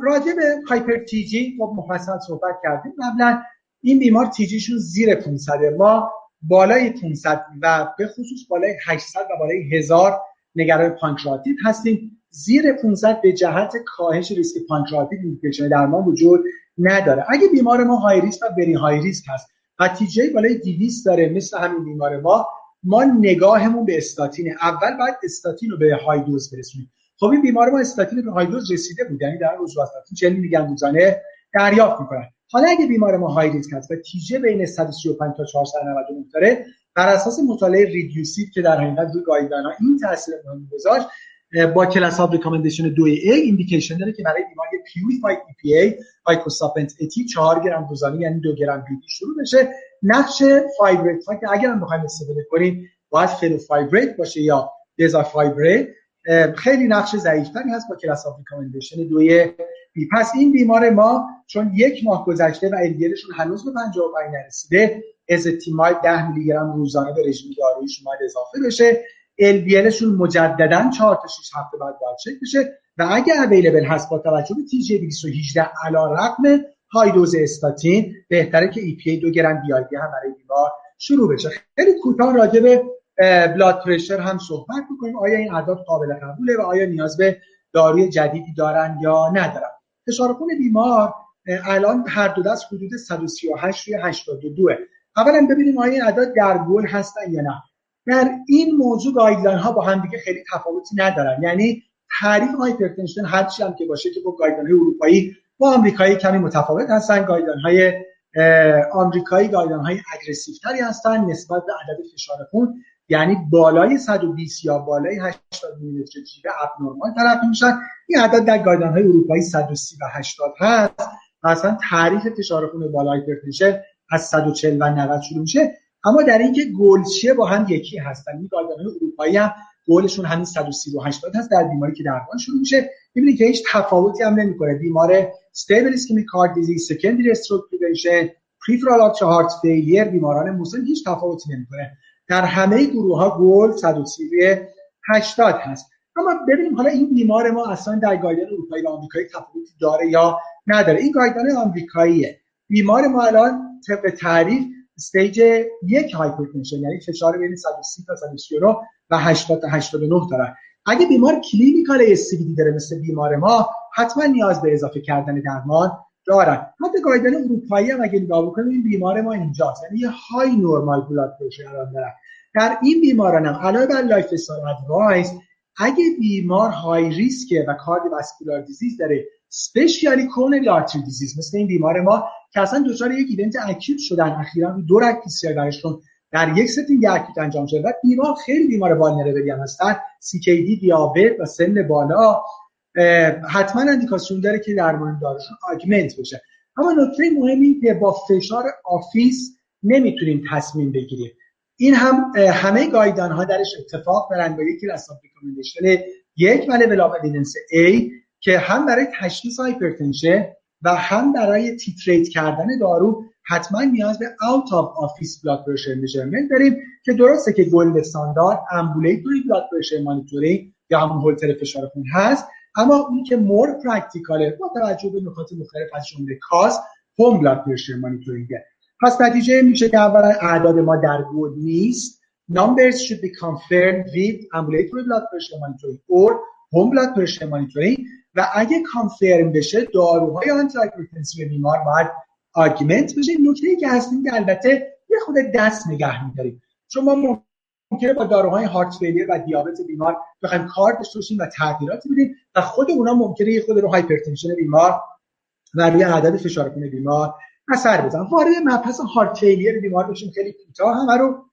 راجع به hyper TG خب مفصل صحبت کردیم. قبلا این بیمار TG شون زیر 500 ما بالای 500 و به خصوص بالای 800 و بالای 1000 نگران پانکراتیت هستیم. زیر 500 به جهت کاهش ریسک پانکراتیت indication درمان وجود نداره. اگه بیمار ما high risk و very high risk هست و TG بالای 200 داره مثل همین بیمار ما. ما نگاهمون به استاتینه. اول باید استاتین رو به high dose برسونیم. خب این بیمار ما استاتین به high dose رسیده بود. یعنی روزوستاتین 40 میلی گرم روزانه؟ دریافت می‌کنن. حالا اگه بیمار ما high risk هست و TG بین 135 تا 499 داره بر اساس مطالعه REDUCE-IT که در حقیقت روی guideline این تاثیر مهم گذاشت با class of recommendation 2 a indication داره که برای بیماری purified EPA icosapent ethyl 4 گرم روزانه یعنی 2 گرم BID شروع بشه. نقش fibrate ها که اگر هم بخوایم استفاده کنیم باید fenofibrate باشه یا bezafibrate خیلی نقش ضعیفتری هست با class of recommendation 2 b پس این بیمار ما چون یک ماه گذشته و LDLشون هنوز به 55 نرسیده ازتیمایب 10 میلی گرم روزانه به رژیم دارویی شما اضافه بشه. LDLشون مجددا 4 تا 6 هفته بعد باید چک بشه و اگه available هست با توجه به TG 218 علی‌رغم high dose استاتین بهتره که EPA دو گرم BID هم برای بیمار شروع بشه. خیلی کوتاه راجع به blood pressure هم صحبت می‌کنیم. آیا این اعداد قابل قبوله و آیا نیاز به داروی جدیدی دارن یا ندارن؟ فشار خون بیمار الان هر دو دست حدود 138 روی 82 اولا ببینیم آیا این اعداد در گل هستن یا نه. در این موضوع guideline ها با هم دیگه خیلی تفاوتی ندارن. یعنی تعریف hypertension هر چی هم که باشه که با guideline های اروپایی با آمریکایی کمی متفاوت هستن. guideline های آمریکایی guideline های aggressive تری هستن نسبت به عدد فشار خون. یعنی بالای 120 یا بالای 80 میلیمتر جیوه abnormal تلقی میشن. این عدد در guideline های اروپایی 130 و 80 هست. و اصلا تعریف فشار خون بالای hypertension از 140 و 90 شروع میشه. اما در اینکه گلچیه با هم یکی هستن این guideline اروپایی هم گلشون همین 130 و 80 هست در بیماری که درمان شروع میشه. می‌بینید که هیچ تفاوتی هم نمی‌کنه. بیمار stable ischemic heart disease secondary stroke prevention peripheral artery heart failure بیماران مسن هیچ تفاوتی نمی‌کنه. در همه گروه ها گل 130 80 هست. اما ببینیم حالا این بیمار ما اصلا در guideline اروپایی و آمریکایی تفاوتی داره یا نداره. این guideline آمریکاییه. بیمار ما الان طبق تعریف stage یک hypertension یعنی فشار بین 130 تا 139 و 80 تا 89 داره. اگه بیمار clinical ASCVD داره مثل بیمار ما حتما نیاز به اضافه کردن درمان دارن حتی guideline اروپایی هم اگه نگاه بکنیم این بیمار ما اینجاست. یعنی یه high normal blood pressure دارن در این بیماران هم علاوه بر lifestyle advice اگه بیمار high risk ه و cardiovascular disease داره especially coronary artery disease مثل این بیمار ما که اصلا دچار یک event acute شدن اخیرا دو رگ PCI براشون در یک setting acute انجام شده. و بیمار خیلی بیمار vulnerable ی هم هستن. دی دیابت و سن بالا. حتما اندیکاسیون داره که درمان داروشون augment بشه. اما نکته مهمی که با فشار office نمی‌تونیم تصمیم بگیریم. این هم همه guideline ها درش اتفاق دارن با یکی از یک و لول A. که هم برای تشخیص hypertension و هم برای titrate کردن دارو حتما نیاز به out of office blood pressure measurement داریم که درسته که gold standard ambulatory blood pressure monitoring یا همون هولتر فشار خون هست اما اون که more practical ه با توجه به نکات مختلف از جمله cost home blood pressure monitoring ه پس نتیجه میشه که اولا اعداد ما در گل نیست. Numbers should be confirmed with ambulatory blood pressure monitoring or home blood pressure monitoring و اگه confirm بشه داروهای antihypertensive بیمار باید augment بشه. نکته ای که هستیم که البته یه خورده دست نگه میداریم. چون ما ممکنه با داروهای heart failure و دیابت بیمار بخوایم کار داشته و تغییراتی بدیم و خود اونا ممکنه یه خورده رو hypertension بیمار و روی عدد فشار خون بیمار اثر بذارن وارد مبحث heart failure بیمار بشیم. خیلی کوتاه همه رو.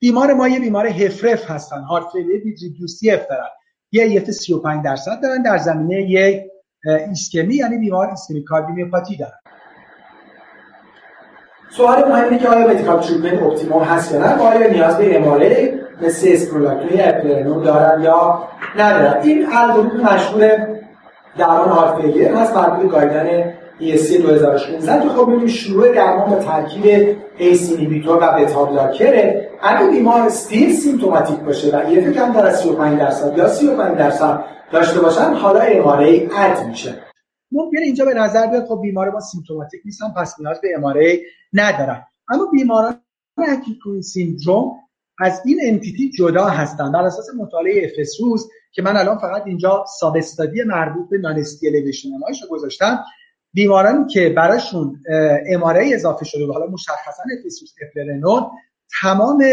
بیمار ما یه بیمار HFrEF هستن. heart failure EF دارن. یه EF 35 درصد دارن در زمینه یک ایسکمی یعنی بیمار ischemic cardiomyopathy دارن. سوال مهمی که آیا medical treatment optimum هست یا نه؟ آیا نیاز به MRA مثل spironolactone eplerenone دارن یا ندارن؟ این الگوریتم مشهور درمان heart failure هست روی guideline ESC 2016 که خب می‌بینیم شروع درمان با ترکیب ACE inhibitor و beta blocker ه اگه بیمار still symptomatic باشه و EF کمتر از 35 درصد یا 35 درصد داشته باشن حالا MRA add میشه. ممکنه اینجا به نظر بیاد خب بیمار ما symptomatic نیستن پس نیاز به MRA ندارن. اما بیماران acute syndrome از این entity جدا هستن بر اساس مطالعه EPHESUS که من الان فقط اینجا substudy مربوط به non ST elevation رو گذاشتم. بیمارانی که براشون MRA اضافه شده و حالا مشخصا EPHESUS eplerenone تمام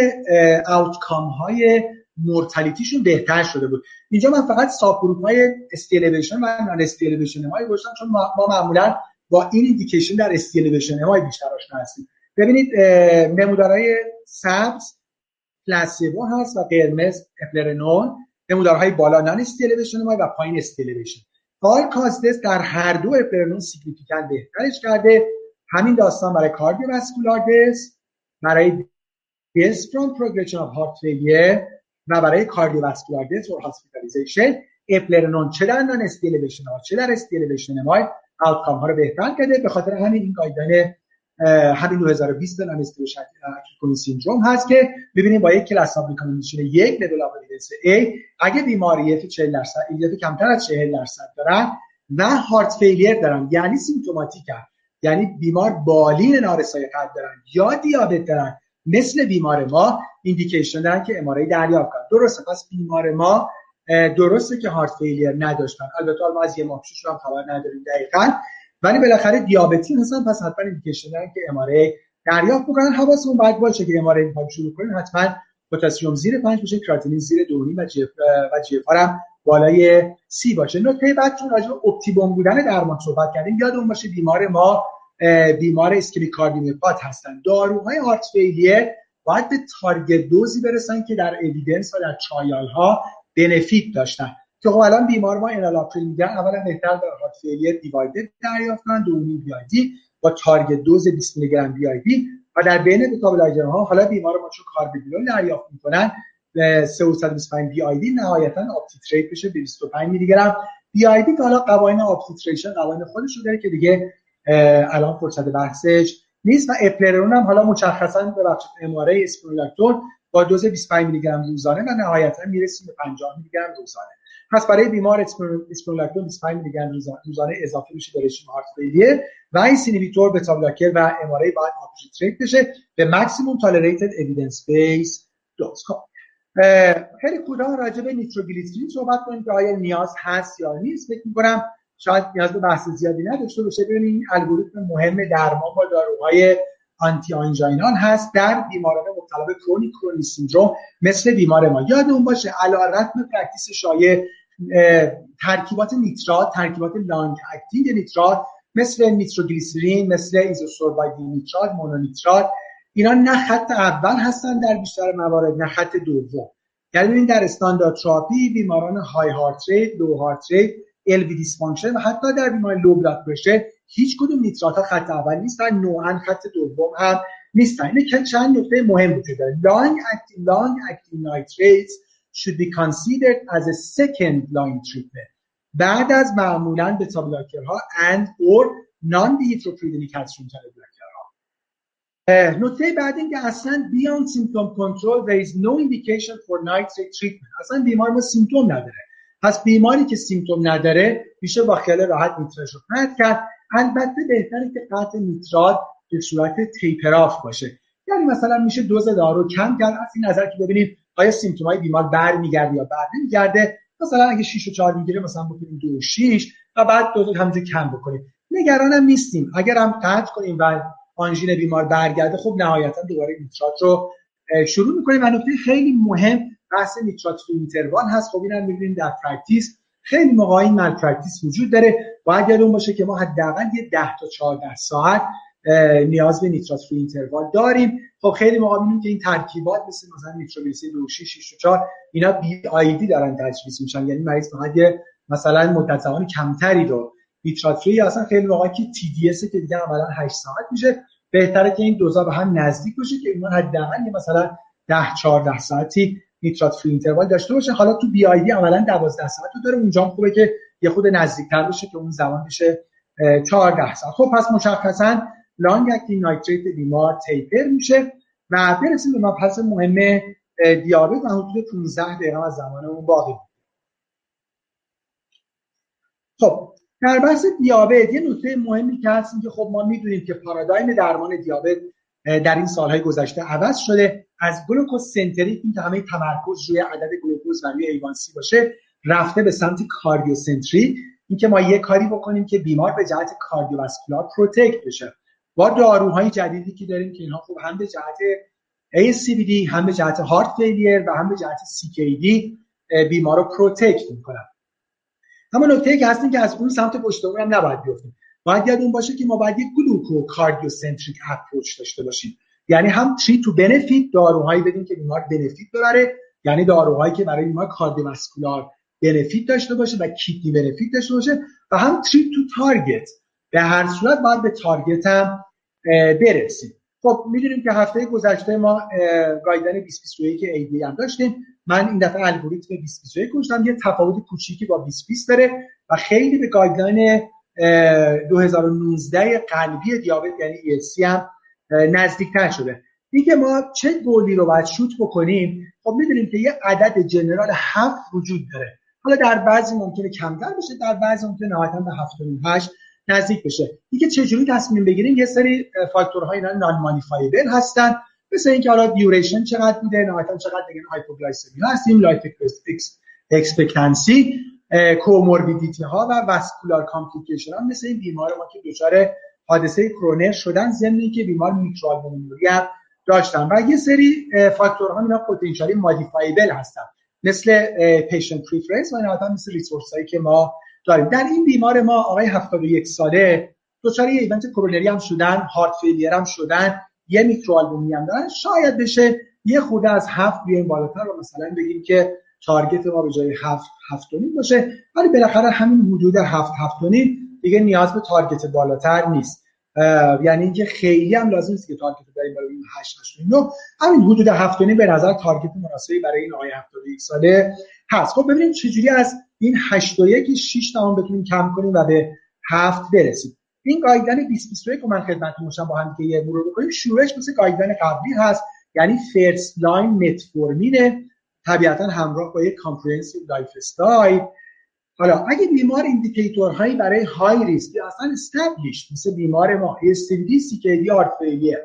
outcome های mortality شون بهتر شده بود. اینجا من فقط subgroup های ST elevation و non ST elevation های گذاشتم چون ما معمولا با این indication در ST elevation های بیشتر آشنا هستیم. ببینید نمودارهای سبز placebo هست و قرمز eplerenone نمودارهای بالا non ST elevation و پایین ST elevation all cause death در هر دو eplerenone significant بهترش کرده. همین داستان برای cardiovascular برای progression of heart failure و برای cardiovascular death و hospitalization eplerenone چه در non ST elevation ها چه در ST elevation ما outcome ها رو بهتر کرده. به خاطر همین این guideline همین 2020 non ST elevation syndrome هست که ببینیم با یک class of recommendation یک level of evidence A اگه بیمار EF 40 درصد یا کمتر از 40 درصد دارن و heart failure دارن یعنی symptomatic یعنی بیمار بالین نارسایی قلب دارن یا دیابت دارن. مثل بیمار ما indication دارن که MRA دریافت کنن. درسته پس بیمار ما درسته که heart failure نداشتن. البته ما از یه ماهشوش هم خبر نداریم دقیقا. ولی بالاخره دیابتی هستن پس حتما indication دارن که MRA دریافت بکنن. حواسمون باید باشه که MRA می‌خوایم شروع کنیم حتما پتاسیم زیر 5 باشه کراتینین زیر 2 و G و جی هم بالای سی باشه. نکته بعد چون راجع به اپتیموم بودن درمان صحبت کردیم یادمون باشه بیمار ما بیمار اسکمیک کاردیومیوپات هستن. داروهای هارت فیلیر باید به تارگت دوزی برسن که در اویدنس و در چایال ها بنفیت داشتن. که خب الان بیمار ما انالاپریل میگن اولا بهتر در هارت فیلیر دیوایدد دریافت کنن دومی بی آی دی با تارگت دوز 20 میلی گرم بی آی دی و در بین متابولایزر ها حالا بیمار ما چون کاربیدولون دریافت می‌کنن 325 بی آی دی نهایتا آپتیتریت بشه به 25 میلی گرم بی آی دی که حالا قوانین آپتیتریشن قوانین خودش رو داره که دیگه الان فرصت بحثش نیست و اپلرون هم حالا مشخصا به بخش اماره اسپرولاکتون با دوز 25 میلی گرم روزانه و نهایتا می‌رسیم به 50 میلی گرم روزانه. پس برای بیمار اسپرولاکتون 25 میلی گرم روزانه اضافه میشه به رژیم هارت فیلیر و این سینیبیتور بتا بلاکر و اماره باید آپتیتریت بشه به ماکسیموم تالریتد اوییدنس بیس دوز خب خیلی کوتاه راجع به نیتروگلیسرین صحبت کنیم که آیا نیاز هست یا نیست. فکر می‌کنم شاید نیاز به بحث زیادی نداشته باشه. ببینید این الگوریتم مهم درمان با داروهای آنتی آنژینال هست در بیماران مبتلا به کرونیک کرونی سیندروم مثل بیمار ما. یادمون باشه علی رغم پرکتیس شایع ترکیبات نیترات ترکیبات لانگ اکتینگ نیترات مثل نیتروگلیسرین مثل ایزوسوربایدی نیترات مونونیترات. اینا نه خط اول هستن در بیشتر موارد نه خط دوم. یعنی در استاندارد تراپی بیماران های هارت ریت لو هارت ریت ال دیسفانکشن و حتی در بیمار لو بلاد پرشر هیچ کدوم نیترات ها خط اول نیستن نوعا خط دوم هم نیستن اینه چند نکته مهم وجود داره long acting long acting nitrates should be considered as a second line treatment بعد از معمولا بتا ها and or non dihydropyridinic calcium channel نکته بعد این که اصلا beyond symptom control there is no indication for nitrate treatment اصلا بیمار ما سیمتوم نداره پس بیماری که سیمتوم نداره میشه با خیال راحت نیترش رو قطع کرد. البته بهتره که قطع نیترات به صورت تیپر آف باشه. یعنی مثلا میشه دوز دارو کم کرد. از این نظر که ببینیم آیا سیمتوم های بیمار برمیگرده یا بر نمیگرده مثلا اگه 6 و 4 می‌گیره مثلا بکنیم 2 و 6 و بعد دوز همینجوری کم بکنیم. نگرانم نیستیم. اگر هم قطع کنیم و آنژین بیمار برگرده خب نهایتا دوباره نیترات رو شروع می‌کنیم. و نکته خیلی مهم بحث نیترات تو اینتروال هست. خب اینم می‌بینید در پرکتیس خیلی موقع این مال پرکتیس وجود داره. باید یادمون باشه که ما حداقل یه 10 تا 14 ساعت نیاز به نیترات فری اینتروال داریم. خب خیلی موقع می‌بینیم که این ترکیبات مثل مثلا نیتروگلیسرید 6 6 4 اینا بی آی دی دارن تجویز میشن. یعنی مریض فقط مثلا مدت زمان کمتری رو نیترات فری اصلا خیلی موقع که تی دی اس که دیگه عملا 8 ساعت میشه. بهتره که این دوزا به هم نزدیک باشه که اینا حداقل مثلا 10 14 ساعتی نیترات فری اینتروال داشته باشه. حالا تو بی آی دی عملا 12 ساعت رو داره. اونجا خوبه که یه خود نزدیکتر بشه که اون زمان بشه 14 ساعت. خب پس مشخصا لانگ اکتینگ نایتریت بیمار تیپر میشه و برسیم به مبحث مهم دیابت. و حدود 15 دقیقه از زمانمون باقی خب در بحث دیابت یه نکته مهمی که هست که خب ما می‌دونیم که پارادایم درمان دیابت در این سالهای گذشته عوض شده. از گلوکوز سنتریک این همه تمرکز روی عدد گلوکوز و روی ایوانسی باشه رفته به سمت کاردیوسنتری اینکه ما یه کاری بکنیم که بیمار به جهت کاردیوواسکولار پروتکت بشه. با داروهای جدیدی که داریم که اینها خوب هم به جهت ACVD هم به جهت هارت فیلیر و هم به جهت CKD بیمار رو پروتکت می‌کنن. اما نکته که هستیم که از اون سمت پشت هم نباید بیفتیم. باید یادون باشه که ما باید یک گلوکو کاردیوسنتریک اپروچ داشته باشیم. یعنی هم تری تو بنفیت داروهایی بدیم که بیمار بنفیت ببره یعنی داروهایی که برای بیمار کاردیوواسکولار بنفیت داشته باشه و کیدنی بنفیت داشته باشه و هم تری تو تارگت به هر صورت باید به تارگت هم برسیم. خب می‌دونیم که هفته گذشته ما گایدن 2021 ایدی هم داشتیم. من این دفعه الگوریتم 2021 گذاشتم. یه تفاوت کوچیکی با 2020 داره و خیلی به گایدلاین 2019 قلبی دیابت یعنی ESC هم نزدیکتر شده. دیگه ما چه گلی رو باید شوت بکنیم؟ خب می‌دونیم که یه عدد جنرال هفت وجود داره. حالا در بعضی ممکنه کمتر بشه در بعضی ممکنه نهایتا به 78 نزدیک بشه. دیگه چجوری تصمیم بگیریم؟ یه سری فاکتورهای اینا نان مانیفایبل هستن. مثل اینکه حالا دیوریشن چقدر بوده نهایتا چقدر دیگه؟ هایپوگلایسمی هستیم لایف اکسپکتنسی کوموربیدیتی ها و واسکولار کامپلیکیشن ها مثل این بیمار ما که دچار حادثه کرونر شدن ضمن که بیمار میترال هم داشتن. و یه سری فاکتورها اینا پتانسیالی مودیفایبل هستن. مثل پیشنت پریفرنس و نهایتا مثل ریسورس هایی که ما داریم. در این بیمار ما آقای 71 ساله دچار یه ایونت کرونری هم شدن هارت فیلیر هم شدن یه میکروآلبومی هم دارن. شاید بشه یه خود از هفت بیایم بالاتر رو مثلا بگیم که تارگت ما به جای هفت هفت باشه. ولی بالاخره همین حدود هفت هفت دیگه نیاز به تارگت بالاتر نیست. یعنی اینکه خیلی هم لازم نیست که تارگت داریم برای این 8 8 همین حدود 7 به نظر تارگت مناسبی برای این آقای 71 ساله هست. خب ببینیم چجوری از این 8 و 1 6 تا بتونیم کم کنیم و به 7 برسیم. این گایدن 2021 رو من خدمتتون باشم با هم که یه مرور بکنیم. شروعش مثل گایدن قبلی هست یعنی فرست لاین متفورمین طبیعتا همراه با یک کامپریهنسیو لایف استایل حالا اگه بیمار ایندیکیتورهایی برای های ریسک اصلا استبلیش مثل بیمار ما SCVD CKD هارت فیلیر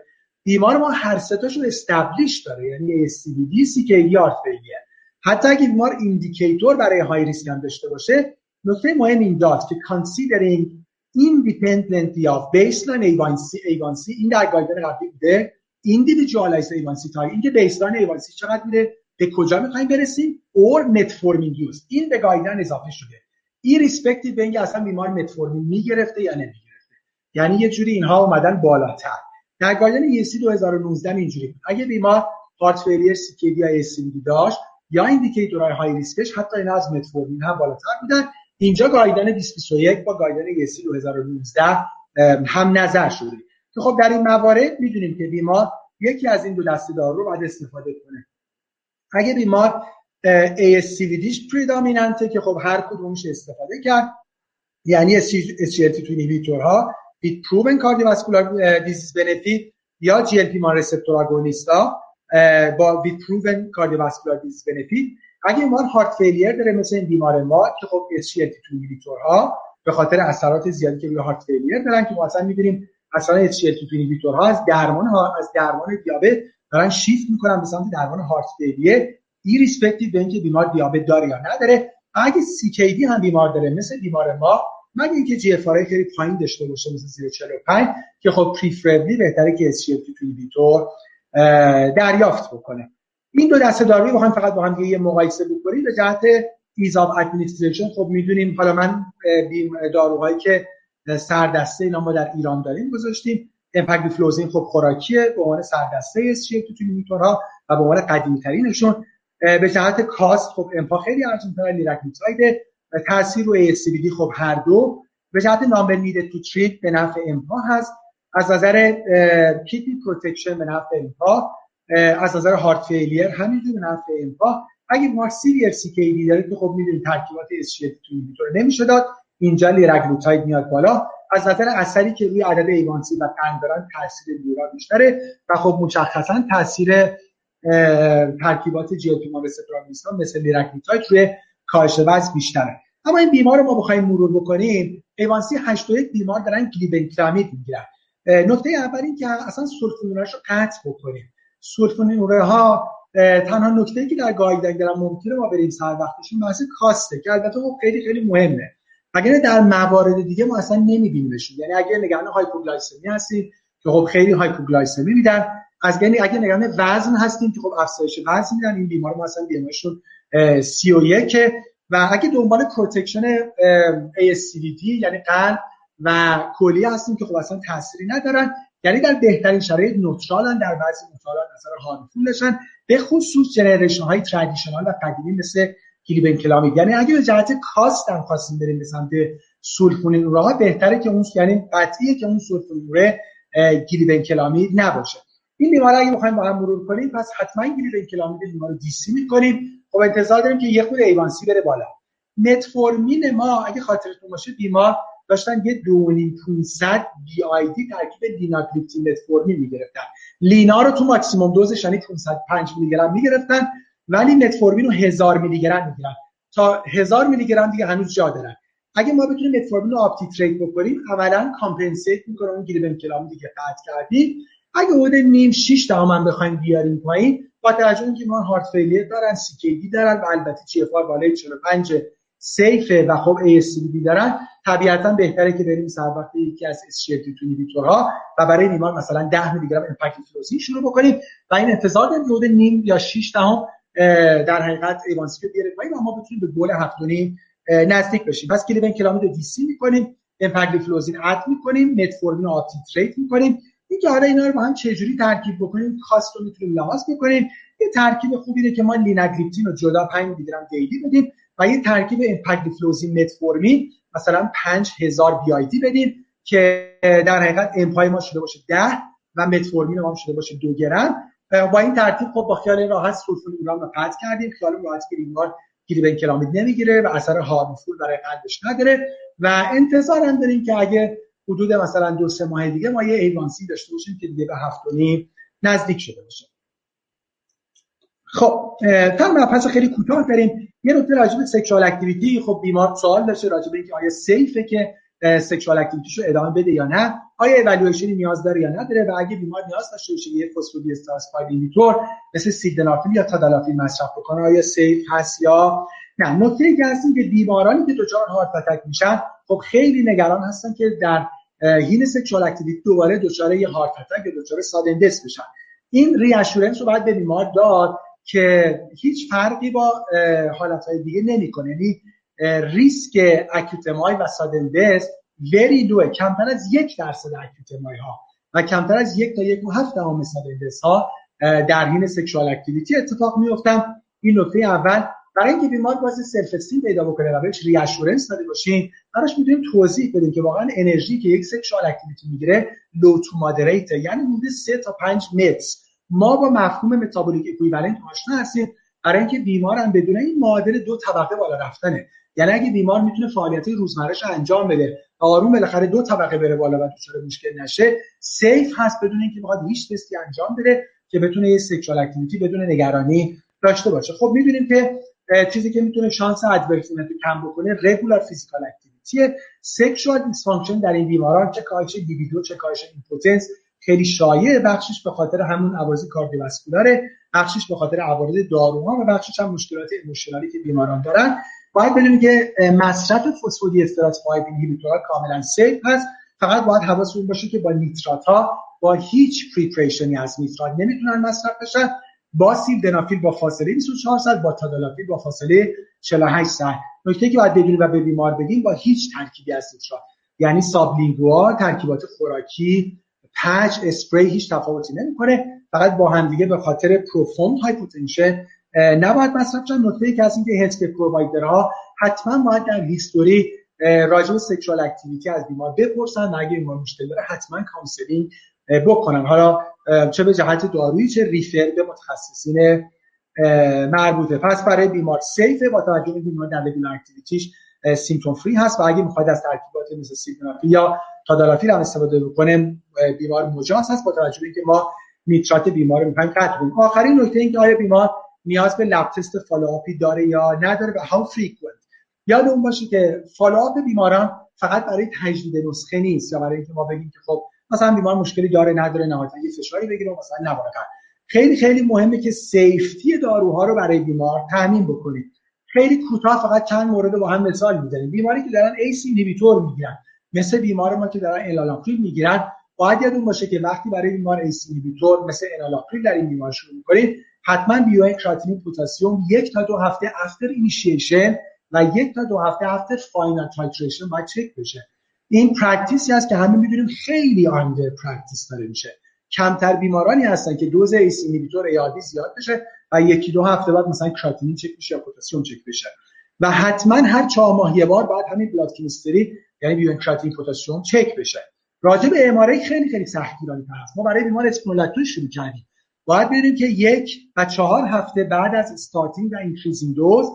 بیمار ما هر ستاشو استبلیش داره یعنی SCVD CKD هارت فیلیر حتی اگه بیمار ایندیکیتور برای های ریسک هم داشته باشه نکته مهم این داد که considering independently of baseline A1C, A1C این در گایدن قبلی بوده individualized A1C تا اینکه بیسلاین A1C چقدر میره به کجا می‌خوایم برسیم؟ اور متفورمین یوز. این به گایدن اضافه شده. ای ریسپکتیو به اینکه اصلا بیمار متفورمین می‌گرفته یا نمی‌گرفته. یعنی یه جوری اینها اومدن بالاتر. در گایدن ESC 2019 اینجوری اگه بیمار heart failure یا CKD داشت یا indicatorهای high riskش حتی این از متفورمین هم بالاتر بودن. اینجا guideline 2021 با guideline ESC 2019 هم نظر شده. که خب در این موارد می‌دونیم که بیمار یکی از این دو دسته دارو رو باید استفاده کنه. اگه بیمار ASCVDش predominantه که خب هر کدومش استفاده کرد. یعنی SGLT2 inhibitor ها with proven cardiovascular disease benefit یا GLP-1 receptor agonist ها با with proven cardiovascular disease benefit. اگه بیمار heart failure داره مثل این بیمار ما که خب SGLT2 inhibitor ها به خاطر اثرات زیادی که روی heart failure دارن که ما اصلا می‌بینیم اصلا SGLT2 inhibitor ها از درمان ها از درمان دیابت دارن شیفت می‌کنن به سمت درمان heart failure. irrespective به اینکه بیمار دیابت داره یا نداره. اگه CKD هم بیمار داره مثل بیمار ما مگه اینکه GFR خیلی پایین داشته باشه مثل زیر 45 که خب preferably بهتره که SGLT2 دریافت بکنه. این دو دسته داروی با هم فقط با هم یه مقایسه بکنیم. به جهت ease of administration خب می‌دونیم حالا من داروهایی که سردسته اینا ما در ایران داریم گذاشتیم. امپاگلیفلوزین خب خوراکیه به عنوان سردسته SGLT2 ها و به عنوان قدیمی ترینشون به جهت cost خب امپا خیلی ارزون تر و تاثیر روی daily خب هر دو. به جهت number needed to treat به نفع امپا هست. از نظر kidney protection به نفع امپا از نظر heart failure همینجور به نفع امپا اگه ما severe CKD داره که خب می‌دونید ترکیبات SGLT2 نمیشه داد اینجا لیراگلوتاید میاد بالا. از نظر اثری که روی عدد A1C و قند دارن تاثیر لیرا بیشتره و خب مشخصا تاثیر ترکیبات جلپیما و سترامیستا مثل لیرکمیتاید روی کاهش وزن بیشتره. اما این بیمار رو ما بخوایم مرور بکنیم. ایوانسی 81 بیمار دارن گلیبنکلامیت می‌گیرن. نکته اول این که اصلا سولفونورش رو قطع بکنیم. سولفونوره ها تنها نکته که در گایدلاین دارم ممکنه ما بریم سر وقتشون بحث کاسته که البته خب خیلی خیلی مهمه. اگر در موارد دیگه ما اصلا نمیبینیمشون یعنی اگر نگران هایپوگلایسمی هستیم که خب خیلی hypoglycemia میدن از یعنی اگر نگران وزن هستیم که خب افزایش وزن میدن این بیمار ما اصلا BMIشون 31 و اگه دنبال protection ASCVD یعنی قلب و کلیه هستیم که خب اصلا تأثیری ندارن. یعنی در بهترین شرایط neutralن در بعضی مطالعات نظر harmfulن به خصوص generation های traditional و قدیمی مثل گلیبنکلامید یعنی اگه به جهت cost هم خواستیم بریم به سمت سولفونین راه بهتره که اون یعنی قطعیه که اون سولفونین کلامید نباشه. این بیمار اگه بخوایم با هم مرور کنیم پس حتما کلامید بیمار رو دیسی می‌کنیم. خب انتظار داریم که یه خود ایوانسی بره بالا. متفورمین ما اگه خاطرتون باشه بیمار داشتن یه 2500 بی آی دی ترکیب لیناکلیپتین متفورمین می‌گرفتن. لینا رو تو ماکسیموم دوزش یعنی 505 میلی گرم می‌گرفتن. ولی متفورمین رو 1000 میلی گرم می‌گیرن. تا 1000 میلی گرم دیگه هنوز جا دارن. اگه ما بتونیم متفورمین رو up-titrate بکنیم اولا compensate می‌کنه اون گلیبنکلامید دیگه قطع کردیم. اگه حدود نیم 6 هم بخوایم بیاریم پایین با توجه اینکه ما heart failure دارن CKD دارن و البته GFR بالای 45 safeه و خب ASCVD دارن طبیعتا بهتره که بریم سر وقت یکی از SGLT2 ها و برای بیمار مثلا 10 میلی گرم امپاگلیفلوزین شروع بکنیم. و این انتظار داریم نیم یا 6 دهم در حقیقت A1C رو بیاره پایین ما بتونیم به گل 7 نزدیک بشیم. پس گلیبنکلامید DC می‌کنیم امپاگلیفلوزین add می‌کنیم متفورمین رو titrate می‌کنیم. اینکه حالا اینا رو با هم چجوری ترکیب بکنیم cost رو می‌تونیم لحاظ بکنیم. یه ترکیب خوبی که ما لیناگلیپتین رو جدا 5 میلی گرم daily بدیم و یه ترکیب امپاگلیفلوزین متفورمین مثلا 5000 BID بدیم که در حقیقت امپای ما شده باشه 10 و متفورمین ما شده باشه 2 گرم. با این ترتیب خب با خیال راحت سولفونیل اوره رو قطع کردیم. خیال راحت که بیمار گلیبنکلامید نمی‌گیره و اثر harmful برای قلبش نداره. و انتظار هم داریم که اگه حدود مثلا دو سه ماه دیگه ما یه A1C داشته باشیم که دیگه به هفت نزدیک شده باشه. خب تا مبحث خیلی کوتاه بریم. یه نکته راجع به سکشوال اکتیویتی خب بیمار سوال داشته راجع به اینکه آیا safeه که سکشوال اکتیویتیشو ادامه بده یا نه آیا اولویشنی نیاز داره یا نداره؟ و اگه بیمار نیاز داشته باشه یه phosphodiesterase 5 inhibitor مثل سیلدنافیل یا تادالافیل مصرف بکنه آیا safe هست یا نه؟ نکته که هست که بیمارانی که دچار heart attack میشن خب خیلی نگران هستن که در هین سکشوال اکتیویتی دوباره دچار یه heart attack یا دچار sudden بشن. این reassurance رو باید به بیمار داد که هیچ فرقی با حالتهای دیگه نمی‌کنه. یعنی ریسک acute MI و sudden death خیلی lowه کمتر از یک درصد acute MI ها و کمتر از یک تا یک و هفت دهم sudden ها در حین سکشوال اکتیویتی اتفاق میفتن این نکته اول برای اینکه بیمار باز self-esteem پیدا بکنه و بهش reassurance داده باشین براش می‌تونیم توضیح بدیم که واقعا انرژی که یک sexual activity می‌گیره low to moderateه یعنی حدود 3 تا 5 METه. ما با مفهوم metabolic equivalent آشنا هستیم. برای اینکه بیمارم بدونه این معادل دو طبقه بالا رفتنه. یعنی اگه بیمار می‌تونه فعالیت روزمرهش انجام بده و آروم بالاخره دو طبقه بره بالا و دچار مشکل نشه safe هست بدون اینکه بخواد هیچ تستی انجام بده که بتونه یه سکشوال اکتیویتی بدون نگرانی داشته باشه. خب می‌دونیم که چیزی که می‌تونه شانس adverse event کم بکنه regular physical activity sexual dysfunction در این بیماران چه کاهش libido چه کاهش impotence خیلی شایع بخشش به خاطر همون عوارض cardiovascular ه بخشش به خاطر عوارض داروها و بخشش هم مشکلات emotional ی که بیماران دارن. باید بدونیم که مصرف phosphodiesterase 5 inhibitor ها کاملا safe هست. فقط باید حواستون باشه که با نیترات ها با هیچ preparation ی از نیترات نمی‌تونن مصرف بشن. با سیلدنافیل با فاصله 24 ساعت با تادالافیل با فاصله 48 ساعت. نکته که باید بدونیم و به بیمار بدیم با هیچ ترکیبی از نیترات. یعنی sublingual ترکیبات خوراکی patch اسپری هیچ تفاوتی نمی‌کنه. فقط با هم دیگه به خاطر profound hypotension نباید مصرف شن نکته که از اینکه health provider ها حتما باید در history راجع به سکشوال اکتیویتی از بیمار بپرسن و اگه بیمار مشکل داره حتما counseling بکنن. حالا چه به جهت دارویی چه refer به متخصصین مربوطه. پس برای بیمار safe ه با توجه به بیمار در activity ش symptom free هست و اگه می‌خواید از ترکیبات مثل سیلدنافیل یا تادالافیل هم استفاده بکنه بیمار مجاز هست با توجه به اینکه ما نیترات بیمار رو می‌خوایم قطع آخرین نکته این که آیا بیمار نیاز به lab test follow up ی داره یا نداره و how frequent یاد اون باشه که follow up بیماران فقط برای تجدید نسخه نیست یا برای اینکه ما بگیم که خب مثلا بیمار مشکلی داره نداره نهایتا یه فشاری بگیره مثلا نباره خیلی خیلی مهمه که safety داروها رو برای بیمار تامین بکنید. خیلی کوتاه فقط چند مورد با هم مثال می‌زنیم. بیماری که دارن ACE inhibitor می‌گیرن. مثل بیمار ما که دارن انالاپریل می‌گیرن. باید یادون باشه که وقتی برای بیمار ACE inhibitor مثل انالاپریل در این بیمار شروع می‌کنید حتما BUN کراتینین پتاسیم یک تا دو هفته after initiation و یک تا دو هفته after final titration باید چک بشه. این practice ی هست که همه می‌دونیم خیلی under practice داره میشه. کمتر بیمارانی هستن که دوز ACE inhibitor ایادی زیاد بشه و یکی دو هفته بعد مثلا کراتینین چک بشه یا پتاسیم چک بشه. و حتما هر چهار ماه یه بار باید همین blood chemistry یعنی BUN کراتینین پتاسیم چک بشه. راجع به MRA خیلی خیلی سختگیرانه هست ما برای بیمار اسپیرونولاکتون شروع کردیم. باید ببینیم که یک و چهار هفته بعد از starting و increasing دوز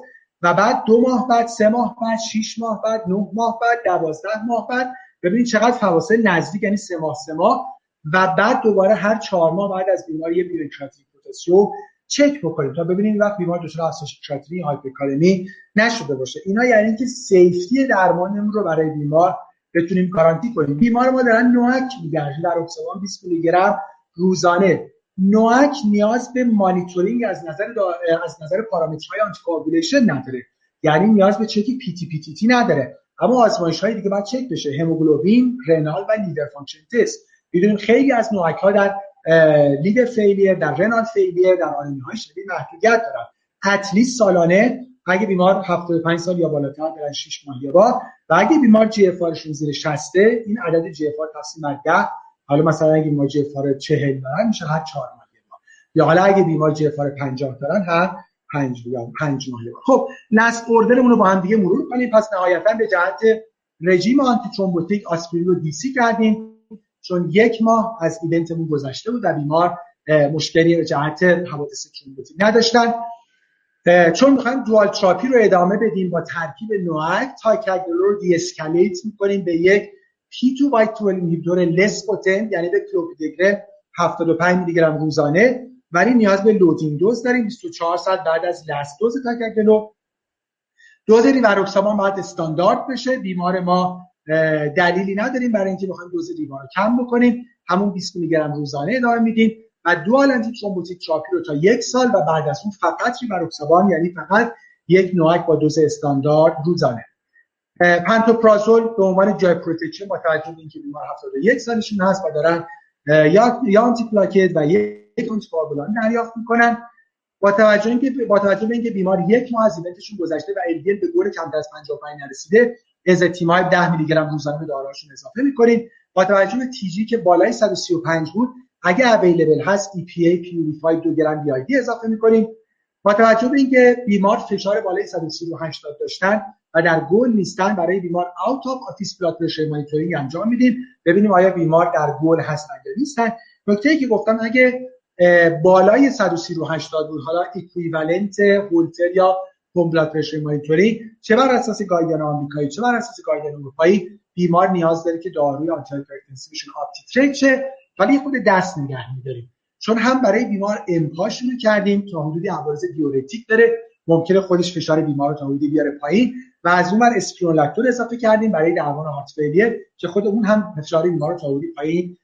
و بعد دو ماه بعد سه ماه بعد شش ماه بعد نه ماه بعد دوازده ماه بعد ببینید چقدر فواصل نزدیک یعنی سه ماه سه ماه. و بعد دوباره هر چهار ماه بعد از بیماری بیوکراتیک پوتاسیوم چک بکنیم تا ببینیم وقت بیمار دچار افزایش هایپرکالمی نشده باشه. اینا یعنی که سیفتی درمانمون رو برای بیمار بتونیم کارانتی کنیم. بیمار ما دارن نوک میگن در اکسوان 20 میلی گرم روزانه. نوک نیاز به مانیتورینگ از نظر از نظر پارامترهای آنتی نداره. یعنی نیاز به check ی PT PTT نداره. اما آزمایش های دیگه باید چک بشه. هموگلوبین renal و liver function test. می‌دونیم خیلی از NOAC ها در liver failure در renal failure در anemia های شدید محدودیت دارن. at least سالانه اگه بیمار 75 سال یا بالاتر برن 6 ماه یا بار و اگه بیمار GFR زیر 60 این عدد GFR تقسیم بر 10 حالا مثلا اگه بیمار GFR 40 دارن میشه هر 4 ماه. بار یا حالا اگه بیمار GFR 50 دارن هر 5 یا 5 ماه بار خب last order مون رو با هم دیگه مرور کنیم. پس نهایتا به جهت رژیم antithrombotic آسپرین رو DC کردیم. چون یک ماه از event مون گذشته بود و بیمار مشکلی به جهت حوادث thrombotic نداشتن. چون می‌خوایم dual therapy رو ادامه بدیم با ترکیب NOAC تیکاگرلور رو de-escalate می‌کنیم به یک P2Y12 inhibitor less یعنی به کلوپیدوگرم 75 میلی گرم روزانه. ولی نیاز به loading dose داریم 24 ساعت بعد از last dose تیکاگرلور دوز ریواروکسابان باید استاندارد بشه. بیمار ما دلیلی نداریم برای اینکه بخوایم دوز ریوا رو کم بکنیم. همون 20 میلی گرم روزانه ادامه میدیم. و dual antithrombotic therapy رو تا یک سال و بعد از اون فقط ریواروکسابان یعنی فقط یک NOAC با دوز استاندارد روزانه. پنتوپرازول به عنوان GI protection با توجه به اینکه بیمار 71 سالشون هست و دارن یا یا antiplatelet و یک آنتی دریافت می‌کنن. با توجه اینکه با توجه به اینکه بیمار یک ماه از event شون گذشته و LDL به گور کمتر از 55 نرسیده ازتیمایب 10 میلی گرم روزانه به داروهاشون اضافه می‌کنید. با توجه به TG که بالای 135 بود اگه available هست EPA purified دو گرم BID اضافه می‌کنیم. با توجه به اینکه بیمار فشار بالای 138 داشتن و در گل نیستن برای بیمار. out of office blood pressure monitoring انجام میدیم. ببینیم آیا بیمار در گل هستن یا نیستن. نکته ای که گفتم اگه بالای 138 بود حالا equivalent هولتر یا home blood pressure monitoring چه بر اساس guideline آمریکایی چه بر اساس guideline اروپایی بیمار نیاز داره که داروی antihypertensive شون uptitrate شه ولی خود دست نگه میداریم. چون هم برای بیمار امپا شروع کردیم تا حدودی عوارض diuretic داره. ممکنه خودش فشار بیمار رو تا حدودی بیاره پایین و از اون ور اسپیرونولاکتون اضافه کردیم برای درمان heart failure که خود اون هم فشار بیمار رو تا حدودی پایین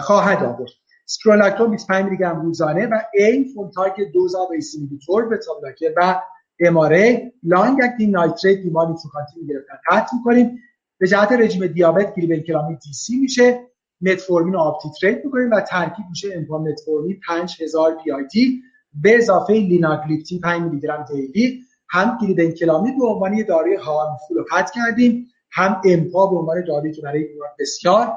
خواهد آورد. اسپیرونولاکتون 25 میلی گرم روزانه و این full target dose of ACE inhibitor به و MRA long acting nitrate بیمار نیتروکانتین می‌گرفتن قطع می‌کنیم. به جهت رژیم دیابت کلامی دی سی میشه. متفورمین رو آپتیتریت می‌کنیم و ترکیب میشه امپا متفورمین 5000 پی آی دی به اضافه لیناگلیپتین 5 میلی گرم دیلی هم کلامی به عنوان داروی هارمفول قطع کردیم هم امپا به عنوان دارویی که برای بیمار بسیار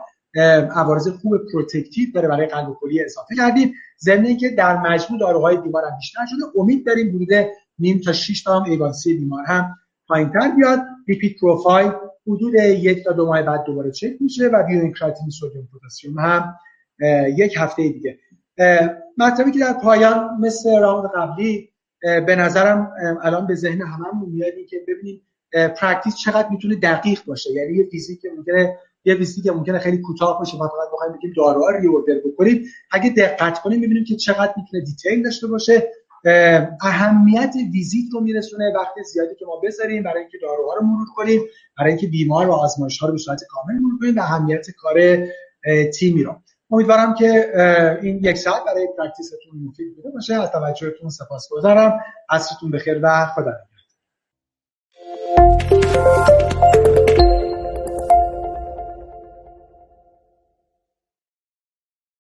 عوارض خوب پروتکتیو داره برای قلب و کلیه اضافه کردیم. ضمن اینکه در مجموع داروهای بیمار هم بیشتر شده. امید داریم بوده نیم تا 6 تا هم ایوانسی بیمار هم پایینتر بیاد. lipid profile حدود یک تا دو ماه بعد دوباره چک میشه و BUN creatinine sodium پتاسیم هم یک هفته دیگه. مطلبی که در پایان مثل round قبلی به نظرم الان به ذهن هممون میاد که ببینیم practice چقدر می‌تونه دقیق باشه. یعنی یه ویزیت ممکنه یه ویزیتی که ممکنه خیلی کوتاه باشه. ما فقط بخوایم بگیم داروها رو reorder بکنید اگه دقت کنیم می‌بینیم که چقدر می‌تونه detail داشته باشه. اهمیت ویزیت رو میرسونه وقت زیادی که ما بذاریم برای اینکه داروها رو مرور کنیم برای اینکه بیمار و آزمایش ها رو به صورت کامل مرور کنیم اهمیت کار تیمی رو. امیدوارم که این یک ساعت برای پرکتیستون مفید بوده باشه. از توجهتون سپاسگزارم. عصرتون بخیر و خدا نگهدار.